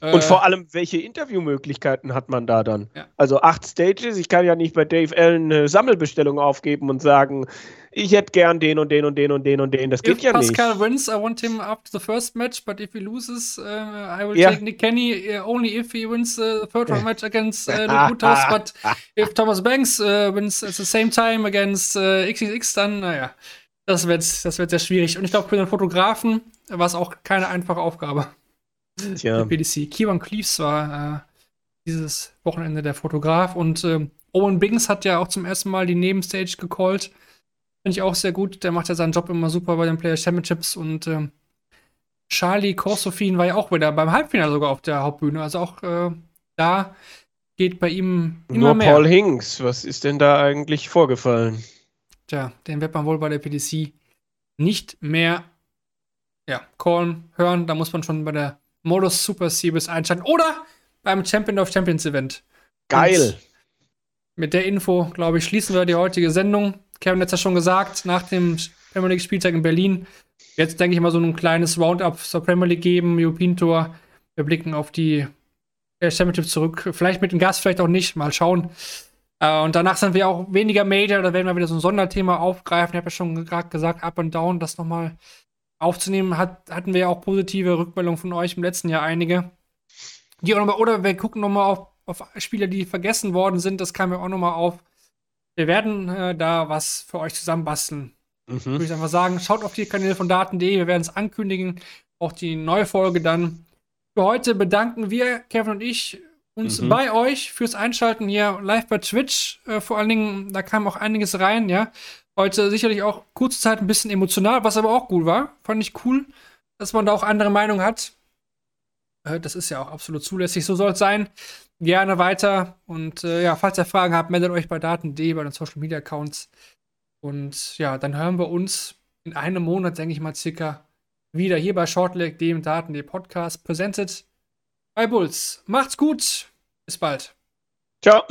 Äh, Und vor allem, welche Interviewmöglichkeiten hat man da dann? Ja. Also acht Stages, ich kann ja nicht bei Dave Allen eine Sammelbestellung aufgeben und sagen, ich hätte gern den und den und den und den und den. Das geht If ja Pascal nicht. wins, I want him after the first match, but if he loses, uh, I will Ja. take Nick Kenny uh, only if he wins the third round match against uh, Luke Woodhouse, but if Thomas Banks uh, wins at the same time against uh, XXX, dann, naja, das wird, das wird sehr schwierig. Und ich glaube, für den Fotografen war es auch keine einfache Aufgabe. Tja. Der PDC. Kieran Cleaves war äh, dieses Wochenende der Fotograf und ähm, Owen Bings hat ja auch zum ersten Mal die Nebenstage gecallt. Finde ich auch sehr gut. Der macht ja seinen Job immer super bei den Player Championships und ähm, Charlie Korsofin war ja auch wieder beim Halbfinale sogar auf der Hauptbühne. Also auch äh, da geht bei ihm immer Nur mehr. Paul Hinks, was ist denn da eigentlich vorgefallen? Tja, den wird man wohl bei der PDC nicht mehr ja, callen, hören. Da muss man schon bei der Modus Super Series einschalten oder beim Champion of Champions Event. Geil. Mit der Info, glaube ich, schließen wir die heutige Sendung. Kevin hat es ja schon gesagt, nach dem Premier League Spieltag in Berlin. Jetzt denke ich mal so ein kleines Roundup zur Premier League geben, European Tour. Wir blicken auf die äh, Championship zurück. Vielleicht mit dem Gast, vielleicht auch nicht. Mal schauen. Äh, und danach sind wir auch weniger Major. Da werden wir wieder so ein Sonderthema aufgreifen. Ich habe ja schon gerade gesagt, Up and Down, das nochmal aufzunehmen. Hat, hatten wir ja auch positive Rückmeldungen von euch im letzten Jahr einige. Die auch noch mal, oder wir gucken nochmal auf, auf Spieler, die vergessen worden sind. Das kam ja auch nochmal auf. Wir werden äh, da was für euch zusammenbasteln. Würde Mhm. ich einfach sagen, schaut auf die Kanäle von Daten.de. Wir werden es ankündigen. Auch die neue Folge dann. Für heute bedanken wir, Kevin und ich, uns Mhm. bei euch fürs Einschalten hier live bei Twitch. Äh, vor allen Dingen, da kam auch einiges rein, ja. Heute sicherlich auch kurze Zeit ein bisschen emotional, was aber auch gut war. Fand ich cool, dass man da auch andere Meinungen hat. Äh, das ist ja auch absolut zulässig. So soll es sein. Gerne weiter. Und äh, ja, falls ihr Fragen habt, meldet euch bei Daten.de, bei den Social Media Accounts. Und ja, dann hören wir uns in einem Monat, denke ich mal, circa wieder hier bei Shortleg, dem Daten.de Podcast, präsentiert bei Bulls. Macht's gut. Bis bald. Ciao.